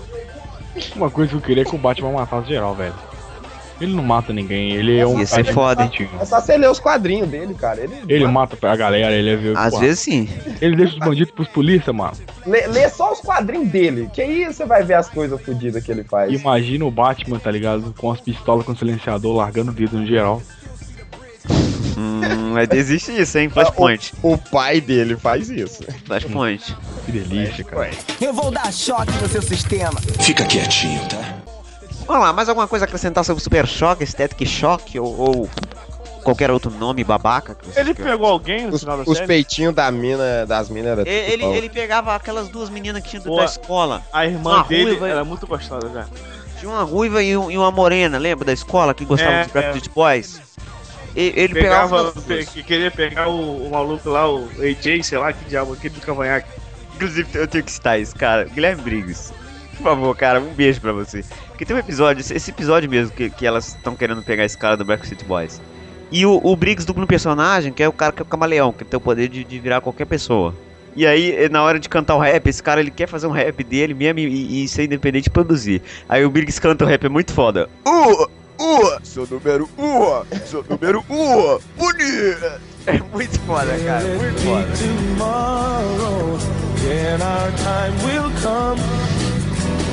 Uma coisa que eu queria é que o Batman matasse geral, velho. Ele não mata ninguém, ele é um. Ia ser foda, hein? É só você ler os quadrinhos dele, cara. Ele, Ele mata a galera, ele é ver. Às porra, vezes sim. Ele deixa os bandidos pros polícia, mano. Lê, lê só os quadrinhos dele, que aí você vai ver as coisas fodidas que ele faz. Imagina o Batman, tá ligado? Com as pistolas com silenciador largando o dedo no geral. Hum, mas existe isso, hein? Flashpoint. O pai dele faz isso. Flashpoint. Que delícia, cara. Eu vou dar choque no seu sistema. Fica quietinho, tá? Vamos lá, mais alguma coisa a acrescentar sobre o Super Choque, Static Shock ou, ou qualquer outro nome babaca? que Ele quer? pegou alguém no Os, final da os série? peitinhos da mina, das minas era Ele, tudo ele, ele pegava aquelas duas meninas que tinham Pô, da escola. A irmã Uma dele ruiva- era muito gostosa, velho. Tinha uma ruiva e, um- e uma morena, lembra da escola que gostava É, dos Backstreet Boys? E- Ele pegava. Pegava, que queria pegar o, o maluco lá, o AJ, sei lá, que diabo, aquele do cavanhaque. Inclusive, eu tenho que citar isso, cara. Guilherme Briggs. Por favor, cara, um beijo pra você. Porque tem um episódio, esse- episódio mesmo, que, que elas estão querendo pegar esse cara do Backstreet Boys. E o, o Briggs dupla um personagem, que é o cara que é o camaleão, que tem o poder de, de virar qualquer pessoa. E aí, eh, na hora de cantar o rap, esse cara ele quer fazer um rap dele mesmo e, e ser independente de produzir. Aí o Briggs canta o rap, é muito foda. Uh, uh, sou número um, sou número um, bonito. É muito foda, cara, muito foda.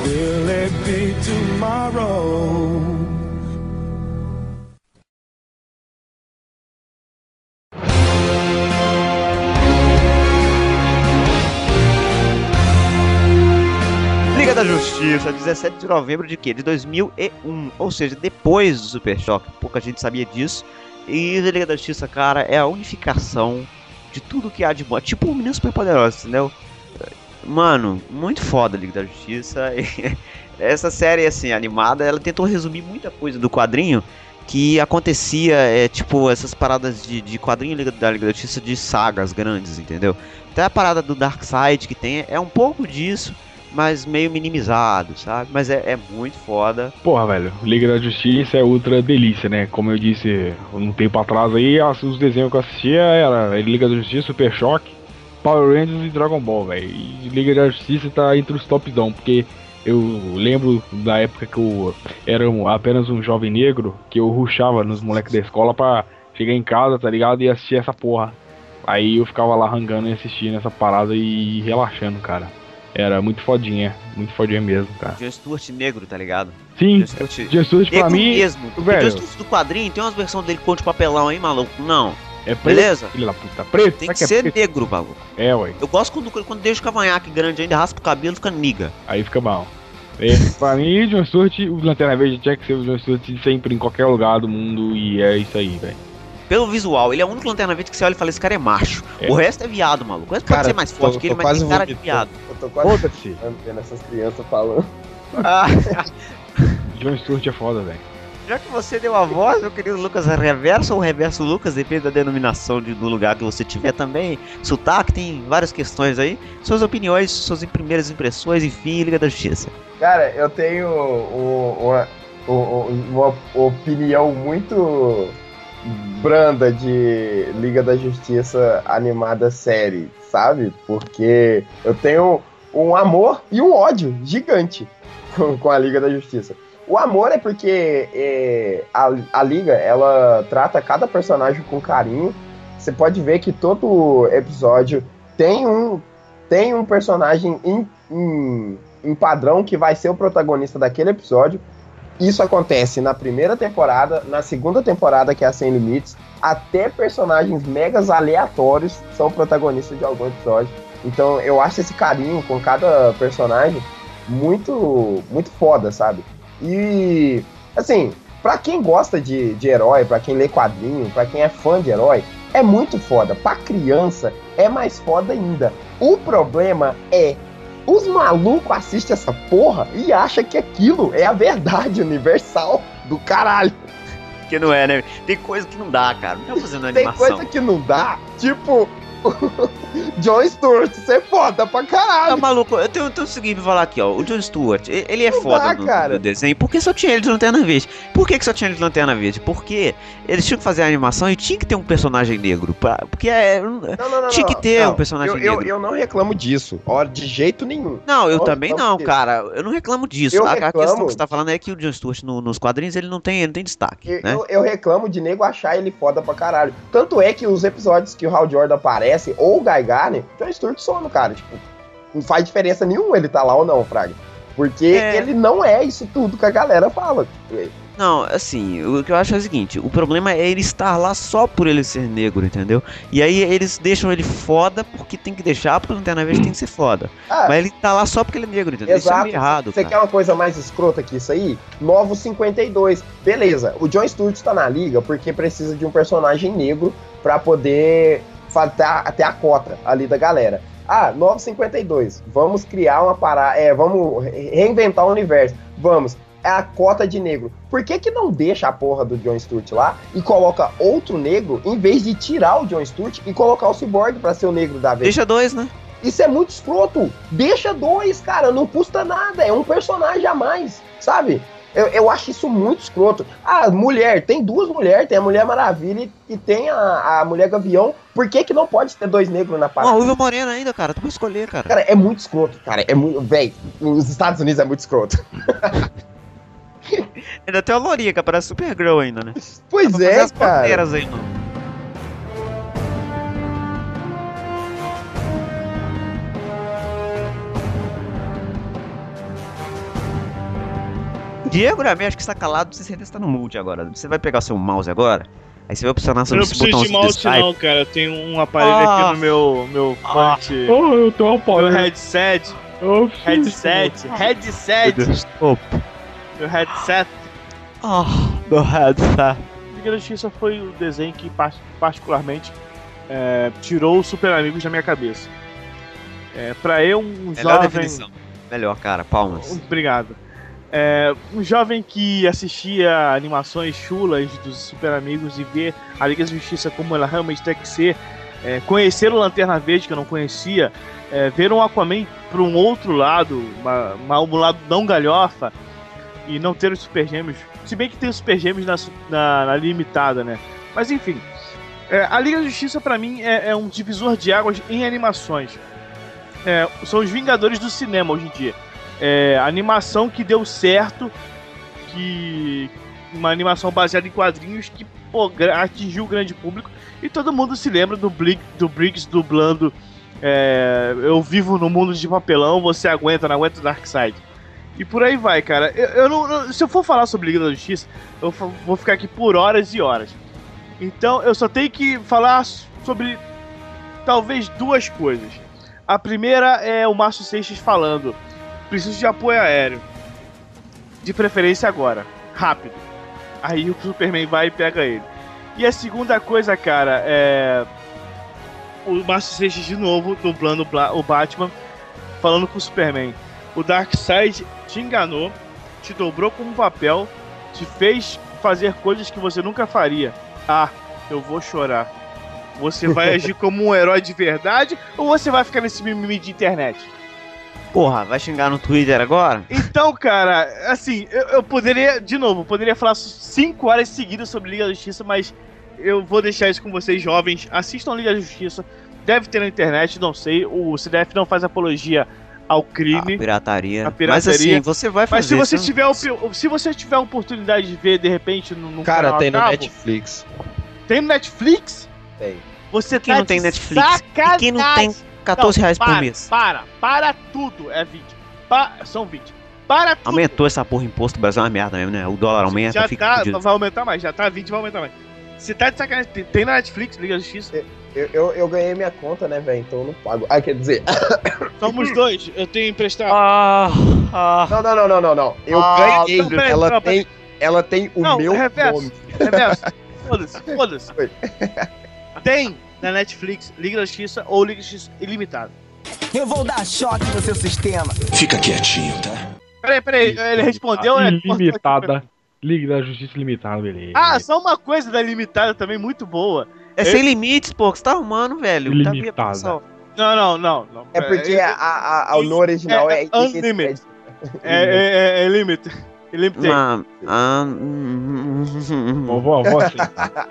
Will it be tomorrow? Liga da Justiça, 17 de novembro de quê? De 2001, ou seja, depois do Super Choque. Pouca gente sabia disso. E a Liga da Justiça, cara, é a unificação de tudo que há de bom. É tipo o Menino Super Poderoso, entendeu? Mano, muito foda a Liga da Justiça. Essa série, assim, animada, ela tentou resumir muita coisa do quadrinho que acontecia, é, tipo, essas paradas de, de quadrinho da Liga da Justiça de sagas grandes, entendeu? Até a parada do Darkseid que tem é um pouco disso, mas meio minimizado, sabe? Mas é, é muito foda. Porra, velho, Liga da Justiça é outra delícia, né? Como eu disse um tempo atrás aí, os desenhos que eu assistia era Liga da Justiça, Super Choque, Power Rangers e Dragon Ball, velho. E Liga da Justiça tá entre os topzão, porque eu lembro da época que eu era apenas um jovem negro, que eu ruxava nos moleques da escola pra chegar em casa, tá ligado? E assistir essa porra. Aí eu ficava lá rangando e assistindo essa parada e relaxando, cara. Era muito fodinha, muito fodinha mesmo, cara. John Stewart negro, tá ligado? Sim, John Stewart Jesus pra negro mim, mesmo. Velho. John Stewart do quadrinho tem umas versões dele com de papelão aí, maluco. Não. É preto, Beleza? filho da puta, preto, Tem sabe que é ser preto? negro, maluco. É, ué, Eu gosto quando, quando deixa o cavanhaque grande ainda, raspa o cabelo fica niga. aí fica bom. É, pra mim, John Stewart, o Lanterna Verde tinha que ser o John Stewart sempre em qualquer lugar do mundo e é isso aí, velho. Pelo visual, ele é o único lanterna verde que você olha e fala: esse cara é macho. É. O resto é viado, maluco. O resto pode ser mais forte que ele, mas tem cara de viado. Eu tô quase vendo essas crianças falando. John Stewart é foda, velho. Já que você deu a voz, meu querido Lucas Reverso ou Reverso Lucas, depende da denominação de- do lugar que você tiver também. Sotaque, tem várias questões aí. Suas opiniões, suas primeiras impressões, enfim, Liga da Justiça. Cara, eu tenho um- uma, um- uma opinião muito branda de Liga da Justiça animada série, sabe? Porque eu tenho um amor e um ódio gigante com a Liga da Justiça. O amor é porque é, a, a Liga, ela trata cada personagem com carinho. Você pode ver que todo episódio tem um, tem um personagem em, em, em padrão que vai ser o protagonista daquele episódio. Isso acontece na primeira temporada, na segunda temporada, que é a Sem Limites, até personagens megas aleatórios são protagonistas de algum episódio. Então eu acho esse carinho com cada personagem muito, muito foda, sabe? E, assim, pra quem gosta de, de herói, pra quem lê quadrinho, pra quem é fã de herói, é muito foda. Pra criança, é mais foda ainda. O problema é os malucos assistem essa porra e acham que aquilo é a verdade universal do caralho. Que não é, né? Tem coisa que não dá, cara. Não tá fazendo Tem animação. coisa que não dá, tipo John Stewart, você é foda pra Tá caralho. maluco? Eu tenho, tenho o seguinte pra falar aqui, ó. O John Stewart, ele é Não foda dá, no, cara. no desenho. Por que só tinha ele de Lanterna Verde? Por que, que só tinha ele de Lanterna Verde? Porque eles tinham que fazer a animação e tinha que ter um personagem negro. Pra, porque é. Não, não, não, Tinha que ter um personagem eu, eu, negro. eu não reclamo disso, ó, de jeito nenhum. Não, eu também não, disso. cara. Eu não reclamo disso. Eu a, a reclamo. questão que você tá falando é que o John Stewart no- nos quadrinhos ele não tem, ele não tem destaque, Eu, né? eu, eu reclamo de nego achar ele foda pra caralho. Tanto é que os episódios que o Hal Jordan aparece, ou o Guy Gardner, John Stewart some, cara. Tipo, não faz diferença nenhuma ele tá lá ou não, Fraga. Porque É. ele não é isso tudo que a galera fala. Não, assim, o que eu acho é o seguinte, o problema é ele estar lá só por ele ser negro, entendeu? E aí eles deixam ele foda porque tem que deixar, porque Lanterna Verde tem que ser foda. Ah, Mas ele tá lá só porque ele é negro, entendeu? Isso é Exato. errado, Você quer uma coisa mais escrota que isso aí? Novo 52. Beleza, o John Stewart tá na liga porque precisa de um personagem negro pra poder fazer até a cota ali da galera. Ah, Novo 52. Vamos criar uma parada. É, vamos re- reinventar o universo. Vamos. É a cota de negro. Por que, que não deixa a porra do John Stewart lá e coloca outro negro em vez de tirar o John Stewart e colocar o Cyborg pra ser o negro da vez? Deixa dois, né? Isso é muito escroto. Deixa dois, cara. Não custa nada. É um personagem a mais, sabe? Eu, eu acho isso muito escroto. Ah, mulher. Tem duas mulheres. Tem a Mulher Maravilha e, e tem a, a Mulher Gavião. Por que, que não pode ter dois negros na Uma parada? ruiva morena ainda, cara. Tu pode escolher, cara. Cara, é muito escroto, cara. É muito. Véi, os Estados Unidos é muito escroto. Ainda tem a Lourinha, que parece Supergirl ainda, né? Pois é, as cara. fronteiras aí, mano. Diego Gramé, acho que está calado, você certeza está no mute agora. Você vai pegar o seu mouse agora, aí você vai opcionar Eu sobre não esse preciso de mouse Skype. não, cara. Eu tenho um aparelho Ah. aqui no meu, meu fone. Oh, eu tô um pau. Meu headset. Oh, Headset. Headset. Opa. Meu headset. Ah, meu headset. Liga da Justiça foi o desenho que par- particularmente é, tirou os Super Amigos da minha cabeça. É, pra eu, um Melhor jovem... definição. Melhor, cara, palmas. Obrigado. É, um jovem que assistia animações chulas dos Super Amigos e ver a Liga da Justiça como ela realmente tem que ser, é, conhecer o Lanterna Verde que eu não conhecia, é, ver um Aquaman para um outro lado, uma, uma- um lado não galhofa e não ter os Super Gêmeos. Se bem que tem os Super Gêmeos na, na- na limitada, né? Mas enfim, é, a Liga da Justiça para mim é, é um divisor de águas em animações. É, são os Vingadores do cinema hoje em dia é, animação que deu certo, que uma animação baseada em quadrinhos que pô, atingiu o grande público e todo mundo se lembra do, Blig, do Briggs dublando é, Eu vivo no mundo de papelão, você aguenta, não aguenta Darkseid. E por aí vai, cara. Eu, eu não, não- se eu for falar sobre Liga da Justiça, eu vou ficar aqui por horas e horas. Então eu só tenho que falar sobre talvez duas coisas. A primeira é o Márcio Seixas falando: preciso de apoio aéreo. De preferência agora, rápido. Aí o Superman vai e pega ele. E a segunda coisa, cara, é. O Márcio Seixas de novo dublando o Batman, falando com o Superman. O Darkseid te enganou, te dobrou como papel, te fez fazer coisas que você nunca faria. Ah, eu vou chorar. Você vai agir como um herói de verdade ou você vai ficar nesse mimimi de internet? Porra, vai xingar no Twitter agora? Então, cara, assim, eu, eu poderia, de novo, eu poderia falar 5 horas seguidas sobre Liga da Justiça, mas eu vou deixar isso com vocês, jovens. Assistam Liga da Justiça. Deve ter na internet, não sei. O CDF não faz apologia ao crime. A pirataria. A pirataria. Mas assim, você vai fazer. Mas se você não- tiver op- se você tiver a oportunidade de ver de repente no, no Cara, canal tem no cabo, Netflix. Tem no Netflix? Tem. Você Quem tá não tem Netflix? sacanagem. E quem não tem 14 Não, reais por para, mês? Para, para tudo é 20. Pa- são 20. Para tudo. Aumentou essa porra imposto, o Brasil é uma merda mesmo, né? O dólar aumenta, já fica tá, fudido. vai aumentar mais, já tá 20, vai aumentar mais. Você tá de sacanagem, tem, tem na Netflix, Liga da Justiça. Eu, eu, eu ganhei minha conta, né, velho? Então eu não pago. Ah, quer dizer. Somos dois, eu tenho emprestado. Ah, ah. Não, não, não, não, não, não. Eu Ah, ganhei. então peraí, ela, não, tem, ela tem o Não, meu reverso. nome. Reverso. Foda-se, foda-se. Tem na Netflix Liga da Justiça ou Liga da Justiça Ilimitada. Eu vou dar choque no seu sistema. Fica quietinho, tá? Peraí, peraí, ele respondeu, né? Ilimitada. Liga da Justiça Limitada, beleza. Ah, só uma coisa da Ilimitada também muito boa. É sem limites, pô, que você tá arrumando, velho. Tá Ilimitada. pessoal. Não, não, não. não. É porque a, a, a, no original é, é unlimited. É, é, é, é limit. Limited. Ah, ah, Vovó, vovó.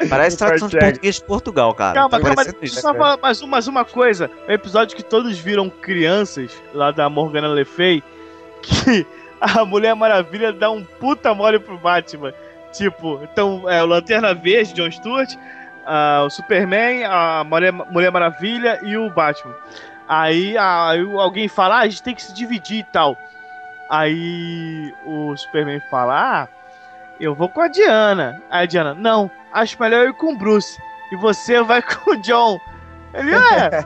Parece tradução de português de Portugal, cara. Calma, Tá calma, parecendo deixa eu isso. só falar mais, um- mais uma coisa. O episódio que todos viram crianças, lá da Morgana Le Fay, que a Mulher Maravilha dá um puta mole pro Batman. Tipo, então, é o Lanterna Verde, John Stewart, ah, o Superman, a Mulher, Mulher Maravilha e o Batman. Aí, ah, aí alguém fala, ah, a gente tem que se dividir e tal. Aí o Superman fala, ah, eu vou com a Diana. Aí a Diana, não, acho melhor eu ir com o Bruce. E você vai com o John. Ele, é,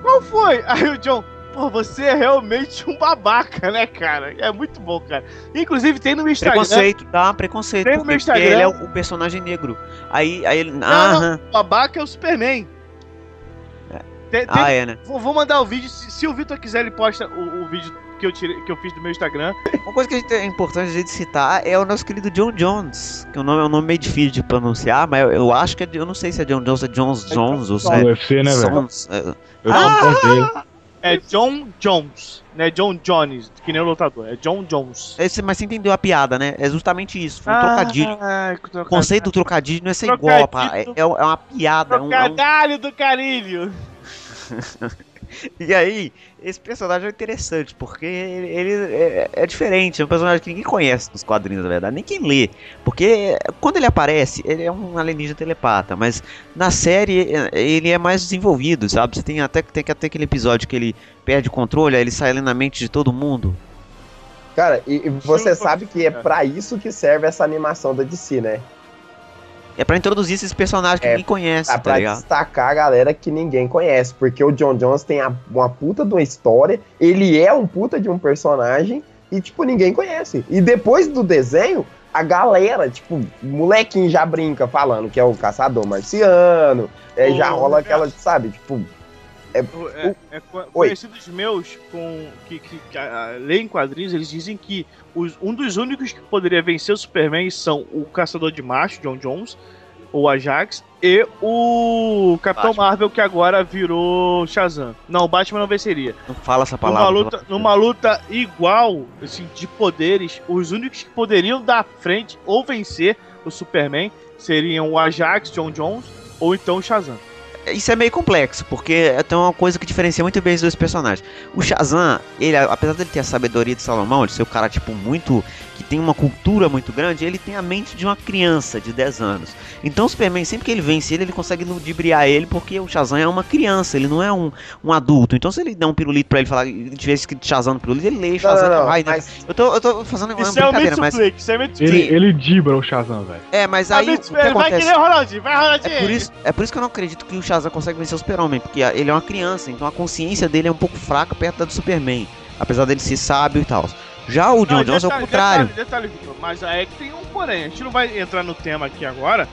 qual foi? Aí o John, pô, você é realmente um babaca, né, cara? É muito bom, cara. Inclusive tem no meu Instagram. Preconceito, tá? Preconceito. Tem no meu Instagram. ele é o, personagem negro. Aí, aí ele. Não, Aham. não, o babaca é o Superman. Tem- tem- Ah, é, né? vou, vou mandar o vídeo. Se, se o Vitor quiser, ele posta o, o vídeo que eu, tirei, que eu fiz do meu Instagram. Uma coisa que a gente, é importante a gente citar é o nosso querido John Jones. Que o nome é um nome meio difícil de pronunciar, mas eu, eu acho que é. Eu não sei se é John Jones, é Jones Jones ou se é. UFC, né, velho? Sons, é- Eu não gosto dele. É John Jones, né? John Jones, que nem o lutador. É John Jones. Esse, mas você entendeu a piada, né? É justamente isso. Foi um trocadilho. Ah, O conceito do trocadilho não é ser igual, pá. É, é uma piada. É um, é um- do carilho. E aí, esse personagem é interessante, porque ele, ele é, é diferente, é um personagem que ninguém conhece nos quadrinhos, na verdade, nem quem lê. Porque quando ele aparece, ele é um alienígena telepata, mas na série é, ele é mais desenvolvido, sabe? Você tem até, tem até aquele episódio que ele perde o controle, aí ele sai ali na mente de todo mundo. Cara, e, e você sabe que é pra isso que serve essa animação da DC, né? É pra introduzir esses personagens que É, ninguém conhece, É tá pra ligado? destacar a galera que ninguém conhece. Porque o John Jones tem a- uma puta de uma história, ele é um puta de um personagem e, tipo, ninguém conhece. E depois do desenho, a galera, tipo, molequinho já brinca falando que é o caçador marciano, é, já rola aquela, sabe, tipo. É, É, é conhecidos meus com que, que, que ah, leem quadrinhos, eles dizem que os- um dos únicos que poderia vencer o Superman são o Caçador de Macho, John Jones, ou Ajax, e o Capitão Batman. Marvel, que agora virou Shazam. Não, o Batman não venceria. Não fala essa Numa palavra. luta, numa luta igual, assim, de poderes, os únicos que poderiam dar frente ou vencer o Superman seriam o Ajax, John Jones, ou então o Shazam. Isso é meio complexo, porque tem uma coisa que diferencia muito bem os dois personagens. O Shazam, ele, apesar dele ter a sabedoria de Salomão, de ser o cara, tipo, muito. que tem uma cultura muito grande, ele tem a mente de uma criança de 10 anos. Então o Superman, sempre que ele vence ele, ele consegue ludibriar ele, porque o Shazam é uma criança, ele não é um, um adulto. Então se ele der um pirulito pra ele falar, ele tiver escrito Shazam no pirulito, ele lê Não, Shazam não, não, vai, né? mas Eu tô, eu tô fazendo uma Isso é o brincadeira, mas. Mitsuplay, isso é Ele, ele dibra o Shazam, velho. É, mas aí. o que vai acontece? o Ronaldinho, vai Ronaldinho. É por, isso, é por isso que eu não acredito que o Shazam consegue vencer o Super-Homem, porque ele é uma criança, então a consciência dele é um pouco fraca perto da do Superman, apesar dele ser sábio e tal. Já o John Não, Jones é o detalhe, contrário. Detalhe, detalhe, Victor, mas aí é que tem um porém. A gente não vai entrar no tema aqui agora.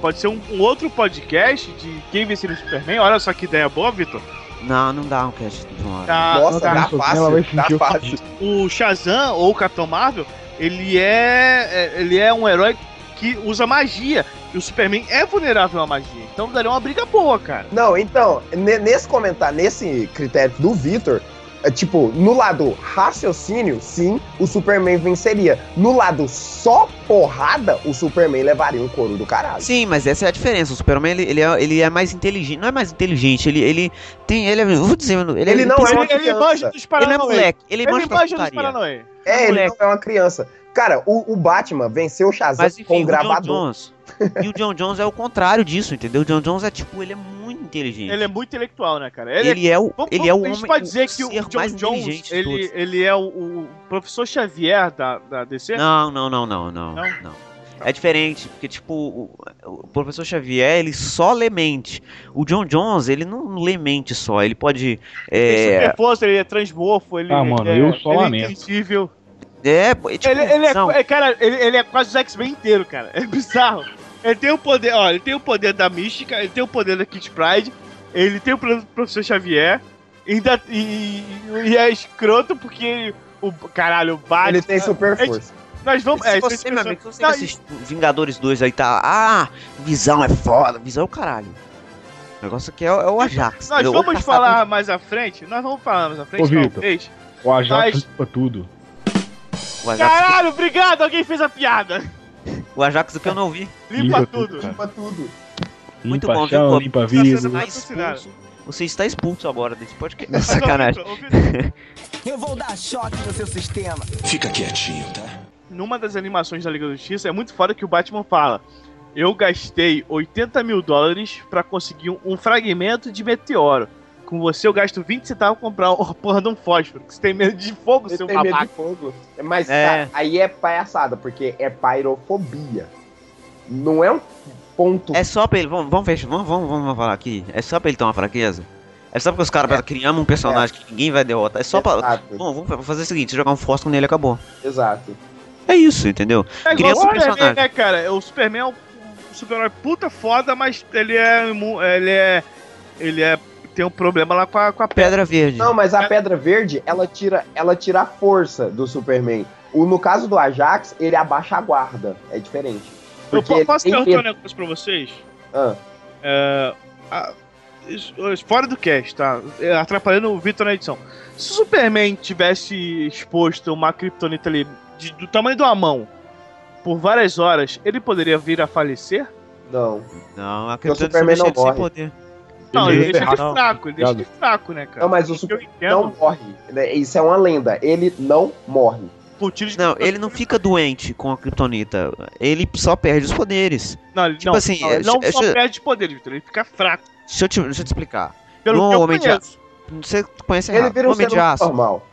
Pode ser um, um outro podcast de quem vencer o Superman. Olha só que ideia boa, Vitor. Não, não dá um cast de uma hora. Tá, nossa, tá. dá fácil, dá o fácil. O Shazam ou o Capitão Marvel, ele é, é- ele é um herói que usa magia. E o Superman é vulnerável à magia. Então daria uma briga boa, cara. Não, então, ne- nesse comentário, nesse critério do Victor, é, tipo, no lado raciocínio, sim, o Superman venceria. No lado só porrada, o Superman levaria um couro do caralho. Sim, mas essa é a diferença. O Superman ele, ele, é, ele é mais inteligente. Não é mais inteligente, ele, ele tem. Ele é. Vou dizer, ele, Ele não pensa- é uma Ele, ele criança. manja dos Ele não é moleque, ele, Ele manja manja dos. Paranauê. É, ele moleque. não é uma criança. Cara, o, o Batman venceu o Shazam Mas com enfim, um o John gravador. Jones. e o John Jones é o contrário disso, entendeu? O John Jones é tipo, ele é muito inteligente. Ele é muito intelectual, né, cara? Ele, é o, Vamos- ele é o a homem. gente pode dizer o que o ser John mais Jones, inteligente de ele, todos. ele é o, o professor Xavier da, da DC? Não, não, não, não, não, Não? não. É diferente, porque, tipo, o, o professor Xavier, ele só lê mente. O John Jones, ele não lê mente só, ele pode. Ele tem É, super força, ele é transmorfo, ele, Ah, mano, ele é, eu só ele é lamento. é, é, tipo, Ele, ele é, não, é, cara, ele, ele é quase o X-Men inteiro, cara. É bizarro. Ele tem o poder, ó, ele tem o poder da Mística, ele tem o poder da Kit Pride, ele tem o poder do Professor Xavier, ainda, e, e é escroto porque o caralho, o Batman... Ele tem super força. Nós vamos... Se é, você, esse meu pessoal- amigo, se você Não, assiste Vingadores 2 aí tá. Ah, visão é foda. Visão é o caralho. O negócio aqui é, é o Ajax. Nós vamos falar mais à frente, nós vamos falar mais à frente, Ô, Vitor. talvez. O Ajax Mas- tudo. O Ajax, Caralho, obrigado, alguém fez a piada. o Ajax do que eu não vi. Limpa, Limpa tudo. cara. Limpa tudo. Muito limpa bom, chão, viu, limpa Tá vidro. expulso. Você está expulso agora desse podcast. Ô, Sacanagem. Ô, Vitor, Eu vou dar choque no seu sistema. Fica quietinho, tá? Numa das animações da Liga da Justiça, é muito foda que o Batman fala. Eu gastei 80 mil dólares pra conseguir um, um fragmento de meteoro. Com você eu gasto 20 centavos pra comprar uma porra de um fósforo. Que você tem medo de fogo, Você seu tem medo de babaca. fogo. Mas, É. cara, aí é palhaçada, porque é pairofobia. Não é um ponto. É só pra ele. Vamos, vamos, fechar, vamos, vamos, vamos falar aqui. É só pra ele ter uma fraqueza. É só porque os caras criamos um personagem que ninguém vai derrotar. É só pra. Exato, Bom, vamos fazer o seguinte: jogar um fósforo nele acabou. exato. É isso, entendeu? É igual Criança o Superman, personagem. né, cara? O Superman é um super-herói puta foda, mas ele é. Ele é. Ele é. Tem um problema lá com a, com a pedra. Verde. Não, mas a Pedra Verde, ela tira, ela tira a força do Superman. O, no caso do Ajax, ele abaixa a guarda. É diferente. Eu Porque po- ele posso tem perguntar um medo. negócio pra vocês? Ah, É, a- fora do cast, tá? É, Atrapalhando o Vitor na edição. Se o Superman tivesse exposto uma kryptonita ali de- do tamanho de uma mão por várias horas, ele poderia vir a falecer? não. Não, a Kryptonita não sem morre. poder. Não, Ele ele, deixa ele fraco, ele deixa ele fraco, né, cara? Não, mas o entendo, não morre. né? Isso é uma lenda. Ele não morre. de Não, ele não fica doente com a Kryptonita. Ele só perde os poderes. Não, ele tipo não, assim, não, ele não é- só perde poder, Vitor, ele fica fraco. Deixa eu te, deixa eu te explicar. Pelo No que eu Homem de conheço. Você conhece Ele errado. vira O um Homem ser de Aço. normal.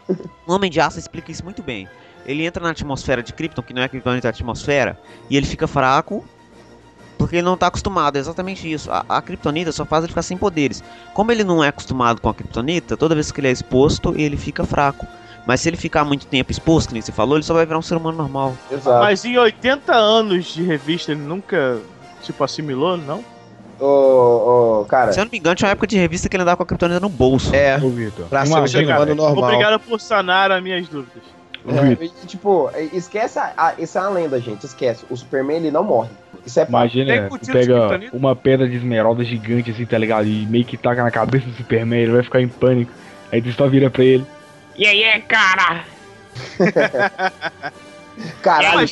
O Homem de Aço explica isso muito bem. Ele entra na atmosfera de Krypton, que não é Kryptonita, é atmosfera, e ele fica fraco porque ele não tá acostumado. É exatamente isso. A, a Kryptonita só faz ele ficar sem poderes. Como ele não é acostumado com a Kryptonita, toda vez que ele é exposto, ele fica fraco. Mas se ele ficar muito tempo exposto, que nem você falou, ele só vai virar um ser humano normal. Exato. Mas em 80 anos de revista ele nunca, tipo, assimilou, não? Ô, ô, cara. Se eu não me engano, tinha uma época de revista que ele andava com a Kryptonita no bolso. É, Ô, Vitor. pra ser um ser vez, humano normal. Obrigado por sanar as minhas dúvidas. É, e, tipo, esquece. A, a- isso é uma lenda, gente. Esquece. O Superman ele não morre. Isso é. Imagina, tu pega uma pedra de esmeralda gigante assim, tá ligado? E meio que taca na cabeça do Superman, ele vai ficar em pânico. Aí tu só vira pra ele. E aí, cara? Caralho. Mas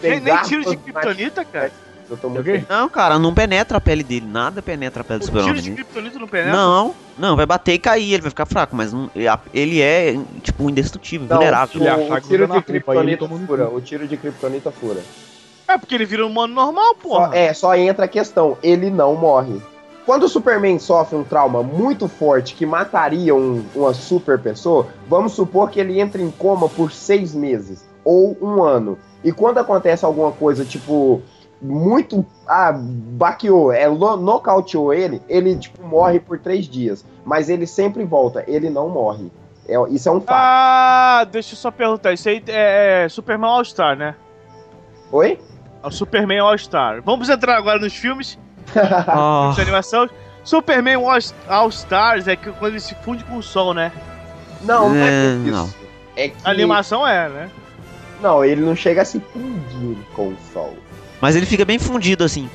tem Nem, nem tiro de kryptonita, cara. Eu tô muito O quê? Não, cara, não penetra a pele dele. Nada penetra a pele do O tiro de super-homem. kryptonita não penetra? Não, não, vai bater e cair, ele vai ficar fraco, mas não- ele é, tipo, indestrutível, Não, vulnerável. Ele o, o tiro de toma no fura. O tiro de Kryptonita fura. É porque ele vira um humano normal, Só- porra. é, só entra a questão, ele não morre. Quando o Superman sofre um trauma muito forte que mataria um- uma super pessoa, vamos supor que ele entra em coma por seis meses ou um ano. E quando acontece alguma coisa, tipo, muito. Ah, baqueou, é, nocauteou ele, ele, tipo, morre por três dias. Mas ele sempre volta, ele não morre. É, isso é um fato. Ah, deixa eu só perguntar. Isso aí é, é Superman All-Star, né? Oi? É o Superman All-Star. Vamos entrar agora nos filmes Ah, de animação. Superman All- All-Stars é que quando ele se funde com o sol, né? Não, não é É, isso. não. É que. A animação é, né? Não, ele não chega a se fundir com o sol. Mas ele fica bem fundido assim.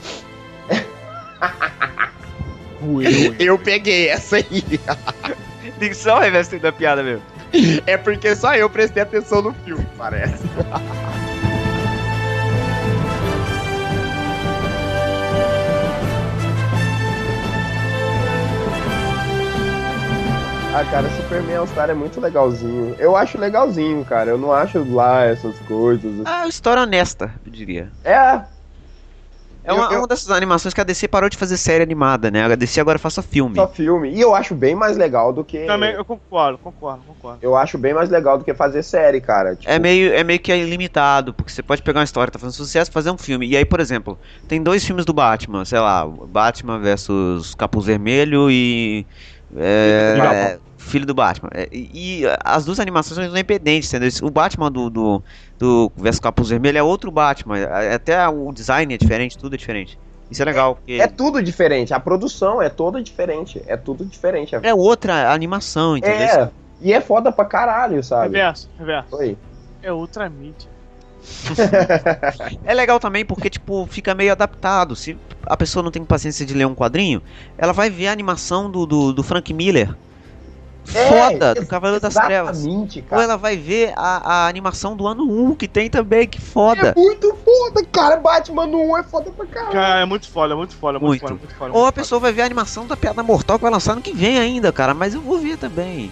Eu peguei essa aí. Dicção ao invés da piada mesmo. É porque só eu prestei atenção no filme, parece. Ah, cara, Superman All-Star é muito legalzinho. Eu acho legalzinho, cara. Eu não acho lá essas coisas. Ah, história honesta, eu diria. É, É uma, Eu- eu- uma dessas animações que a DC parou de fazer série animada, né? A DC agora faz só filme. só filme. E eu acho bem mais legal do que. Também eu concordo, concordo, concordo. Eu acho bem mais legal do que fazer série, cara. Tipo, É meio, é meio que ilimitado, porque você pode pegar uma história que tá fazendo sucesso e fazer um filme. E aí, por exemplo, tem dois filmes do Batman, sei lá, Batman versus Capuz Vermelho e. É, Filho do é, Batman. É, e, e as duas animações são independentes, entendeu? O Batman do, do, do versus Capuz Vermelho é outro Batman. é- Até o design é diferente, tudo é diferente. Isso é legal, porque É tudo diferente. A produção é toda diferente. É tudo diferente. é outra animação, entendeu? É. E é foda pra caralho, sabe? Reverso, reverso. Oi. É outra mídia. É legal também porque, tipo, fica meio adaptado. Se a pessoa não tem paciência de ler um quadrinho, ela vai ver a animação do, do, do Frank Miller. Foda, É, do Cavaleiro das Trevas. Exatamente, Ou cara. ela vai ver a, a animação do ano 1, que tem também, que foda. É muito foda, cara. Batman no 1 é foda pra caralho. Cara, é muito foda, muito foda, muito, Muito. foda, muito foda. Ou muito a pessoa vai ver a animação da Piada Mortal que vai lançar no que vem ainda, cara, mas eu vou ver também.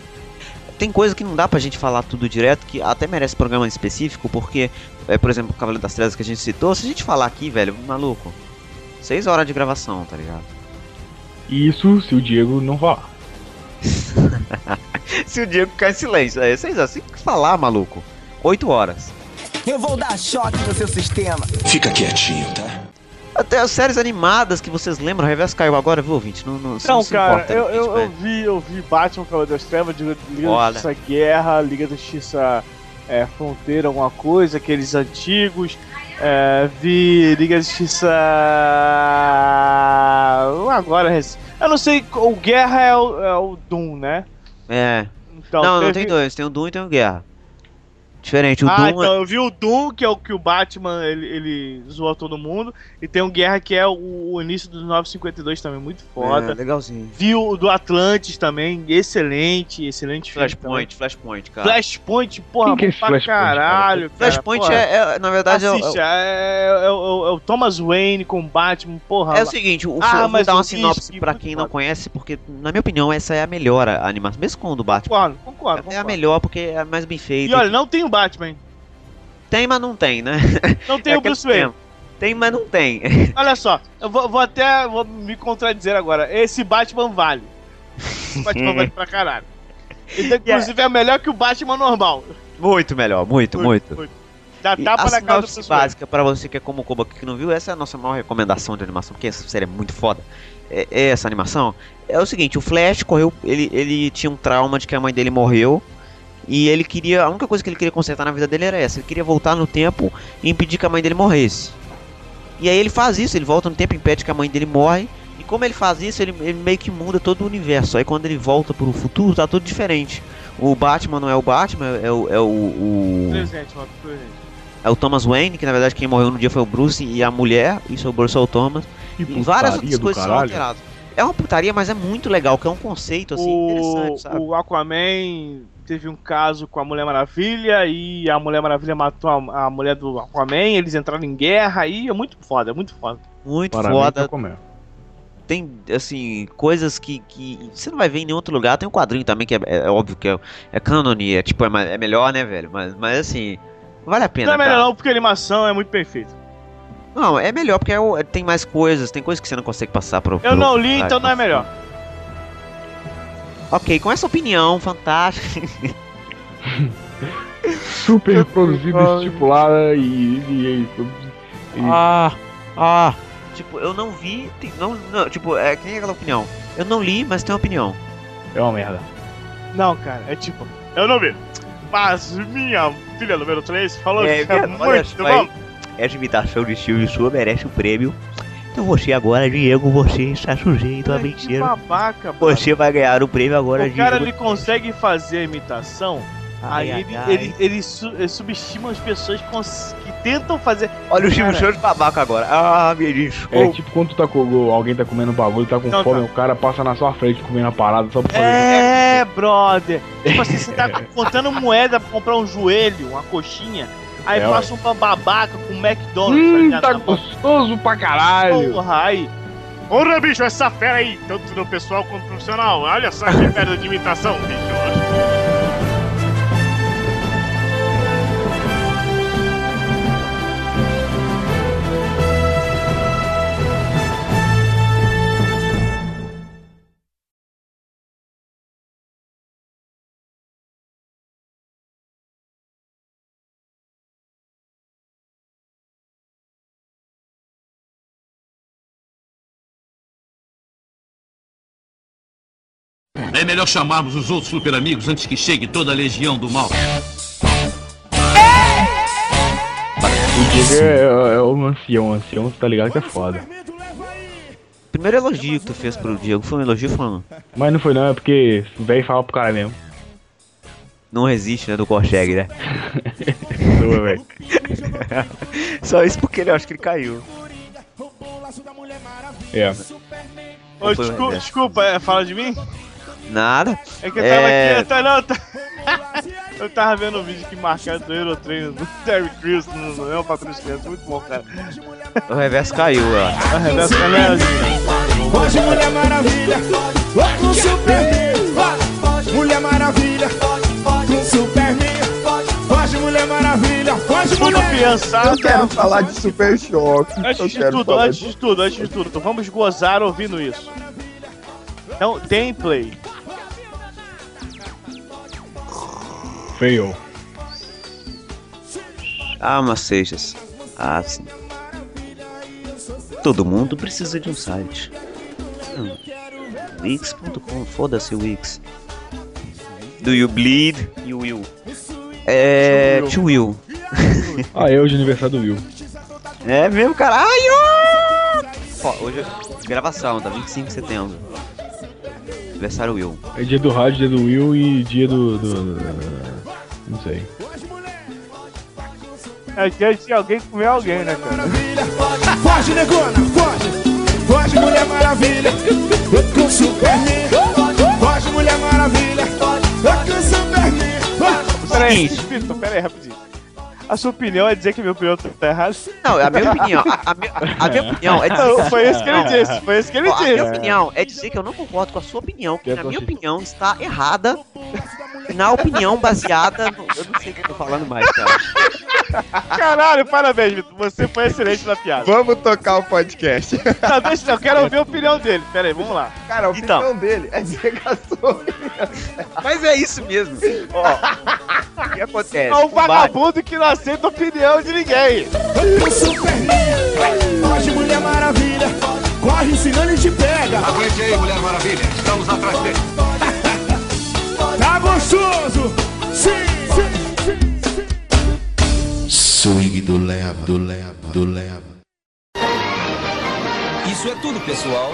Tem coisa que não dá pra gente falar tudo direto, que até merece programa específico, porque, é, por exemplo, o Cavaleiro das Trevas que a gente citou, se a gente falar aqui, velho, maluco, seis horas de gravação, tá ligado? Isso se o Diego não falar. se o Diego ficar em silêncio, é seis horas, tem que falar, maluco. Oito horas. Eu vou dar choque no seu sistema. Fica quietinho, tá? Até as séries animadas que vocês lembram, o Reverso caiu agora, viu, ouvinte? Não, não, Não, se cara, importa, eu, eu, eu velho. vi, eu vi Batman Cavaleiro das Trevas, Liga Liga da. Justiça Guerra, Liga da Justiça é, Fronteira, alguma coisa, aqueles antigos. É, vi Liga da Justiça. Agora, rec- eu não sei, o Guerra é o, é o Doom, né? É. Então, não, não teve- tem dois, tem o Doom e tem o Guerra. Diferente, o ah, Doom é- então eu vi o Doom, que é o que o Batman ele, ele zoa todo mundo, e tem o Guerra, que é o, o início do 952 também, muito foda. É, legalzinho. Vi o do Atlantis também, excelente, excelente filme Flashpoint, Flashpoint, cara. Flashpoint, porra, que é pra Flashpoint, cara? caralho. cara, Flashpoint porra. é, é, na verdade, é o- Assiste, é, é- é o- é o Thomas Wayne com Batman, porra. É o seguinte, o, Ah, vou mas dar uma sinopse pra quem não conhece, porque, na minha opinião, essa é a melhor a- animação, mesmo com o do Batman. Concordo, concordo, É a concordo. melhor porque é a mais bem E feita. olha, não tem Batman. Tem, mas não tem, né? Não tem É o Bruce Wayne. Tem, mas não tem. Olha só, eu vou, vou até vou me contradizer agora. Esse Batman vale. Esse Batman vale pra caralho. Ele, inclusive, é melhor que o Batman normal. muito melhor, muito, muito. Dá E tapa a na cara do básica pra você que é como o Kobo aqui que não viu, essa é a nossa maior recomendação de animação, porque essa série é muito foda. É, é essa animação. É o seguinte, o Flash correu, ele, ele tinha um trauma de que a mãe dele morreu. E ele queria, a única coisa que ele queria consertar na vida dele era essa, ele queria voltar no tempo e impedir que a mãe dele morresse. E aí ele faz isso, ele volta no tempo e impede que a mãe dele morre. E como ele faz isso, ele, ele meio que muda todo o universo. Aí quando ele volta pro futuro, tá tudo diferente. O Batman não é o Batman, é o, é o, o- Presente, mano, presente. é o Thomas Wayne, que na verdade quem morreu no dia foi o Bruce e a mulher, e sobrou só o Thomas. Que E várias outras coisas são alteradas. É uma putaria, mas é muito legal, que é um conceito assim o, interessante, sabe? o Aquaman teve um caso com a Mulher Maravilha e a Mulher Maravilha matou a, a mulher do Aquaman, eles entraram em guerra e é muito foda, é muito foda. Muito Parabéns, foda. Aquaman. Tem, assim, coisas que, que você não vai ver em nenhum outro lugar. Tem um quadrinho também que é, é óbvio que é, é canon e é, tipo, é, é melhor, né, velho? Mas, mas assim, vale a pena, Não é melhor cara. não, porque a animação é muito bem feita. Não, é melhor porque é é- tem mais coisas, tem coisas que você não consegue passar pro. Eu pro- não li, pra- então não é melhor. Ok, com essa opinião fantástica. Super produzido, estipulada e. e, e- e- Ah, ah. Tipo, eu não vi, tem- não, não, tipo, é que nem aquela opinião. Eu não li, mas tenho opinião. É uma merda. Não, cara, é tipo, eu não vi. Mas minha filha número 3 falou É, que é olha muito bom. Essa imitação de Silvio sua merece o prêmio. Então você agora, Diego, você está sujeito a mentira. babaca. Você vai ganhar o prêmio agora, O cara Diego. ele consegue fazer a imitação, Ai, aí ai, ele, ai. ele, ele, su- ele subestima as pessoas que tentam fazer. Olha o Silvio Cara, Santos babaca agora. Ah, me É desculpa. tipo quando tu tá com, alguém tá comendo um bagulho, tá com Não, fome, tá. o cara passa na sua frente comendo a parada só pra fazer. É, brother. Tipo assim, você tá contando moeda pra comprar um joelho, uma coxinha, aí É, passa um babaca com McDonald's. Hum, ligado? tá gostoso pra caralho. Porra, aí. Ora, bicho, essa fera aí, tanto no pessoal quanto no profissional. Olha só que merda de imitação, bicho. É melhor chamarmos os outros super amigos antes que chegue toda a legião do mal. O Diego é, é, é um ancião, um ancião, tá ligado que é foda. Primeiro elogio que tu fez pro Diego foi um elogio falando. Mas não foi não, é porque o velho fala pro cara mesmo. Não resiste, né? Do consegue, né? Boa, velho. Só isso porque ele acho que ele caiu. É. Ô, o desculpa, desculpa, é, fala de mim? Nada. É que eu tava É. aqui, eu tava, não, eu tava- eu tava vendo um vídeo que marcaram do Eurotrain do Terry Crews no meu patrulho de criança, muito bom, cara. O reverso caiu, ó. A reversa é assim. Hoje Mulher Maravilha com Superman. Mulher Maravilha com Superman. Foge Mulher Maravilha, foge Tudo Mulher. pensado. Eu quero falar de Super Choque. Antes de tudo, antes de tudo, antes de tudo, então vamos gozar ouvindo isso. Então, tem play. Fail. Ah, mas Seixas. Ah, sim. Todo mundo precisa de um site. Hum. Wix.com, foda-se o Wix. Do you bleed? You will. É. To will. Ah, eu de aniversário do Will. É mesmo, caralho! Ó, hoje é gravação, tá? 25 de setembro. Aniversário Will. É dia do rádio, dia do Will e dia do- do- não sei. É dia de alguém comer alguém, né, cara? Foge, negona, foge. Foge, Mulher Maravilha com Superman. Foge, Mulher Maravilha com Superman. Peraí, Vitor, peraí, rapidinho. A sua opinião é dizer que minha opinião tá errada? Não, a minha opinião. A, a minha, a minha opinião é dizer. Não, foi isso que ele disse, foi isso que ele Ó, a minha disse. opinião é dizer que eu não concordo com a sua opinião, que na minha opinião está errada. Na opinião baseada no. Eu não sei o que eu tô falando mais, cara. Caralho, parabéns, Vitor. Você foi excelente na piada. Vamos tocar o podcast. Não, deixa eu, eu quero ouvir a opinião dele. Pera aí, vamos lá. Cara, a opinião Então. dele é dizer que a sua Mas é isso mesmo. Ó, o que acontece? É um O vagabundo que não aceita a opinião de ninguém. com Superman. Foge, Mulher Maravilha. Corre, senão ele te pega. Aguente aí, Mulher Maravilha. Estamos atrás dele. Gostoso. Sim, sim, sim. Swing do leva, do leva, do leva. Isso é tudo, pessoal.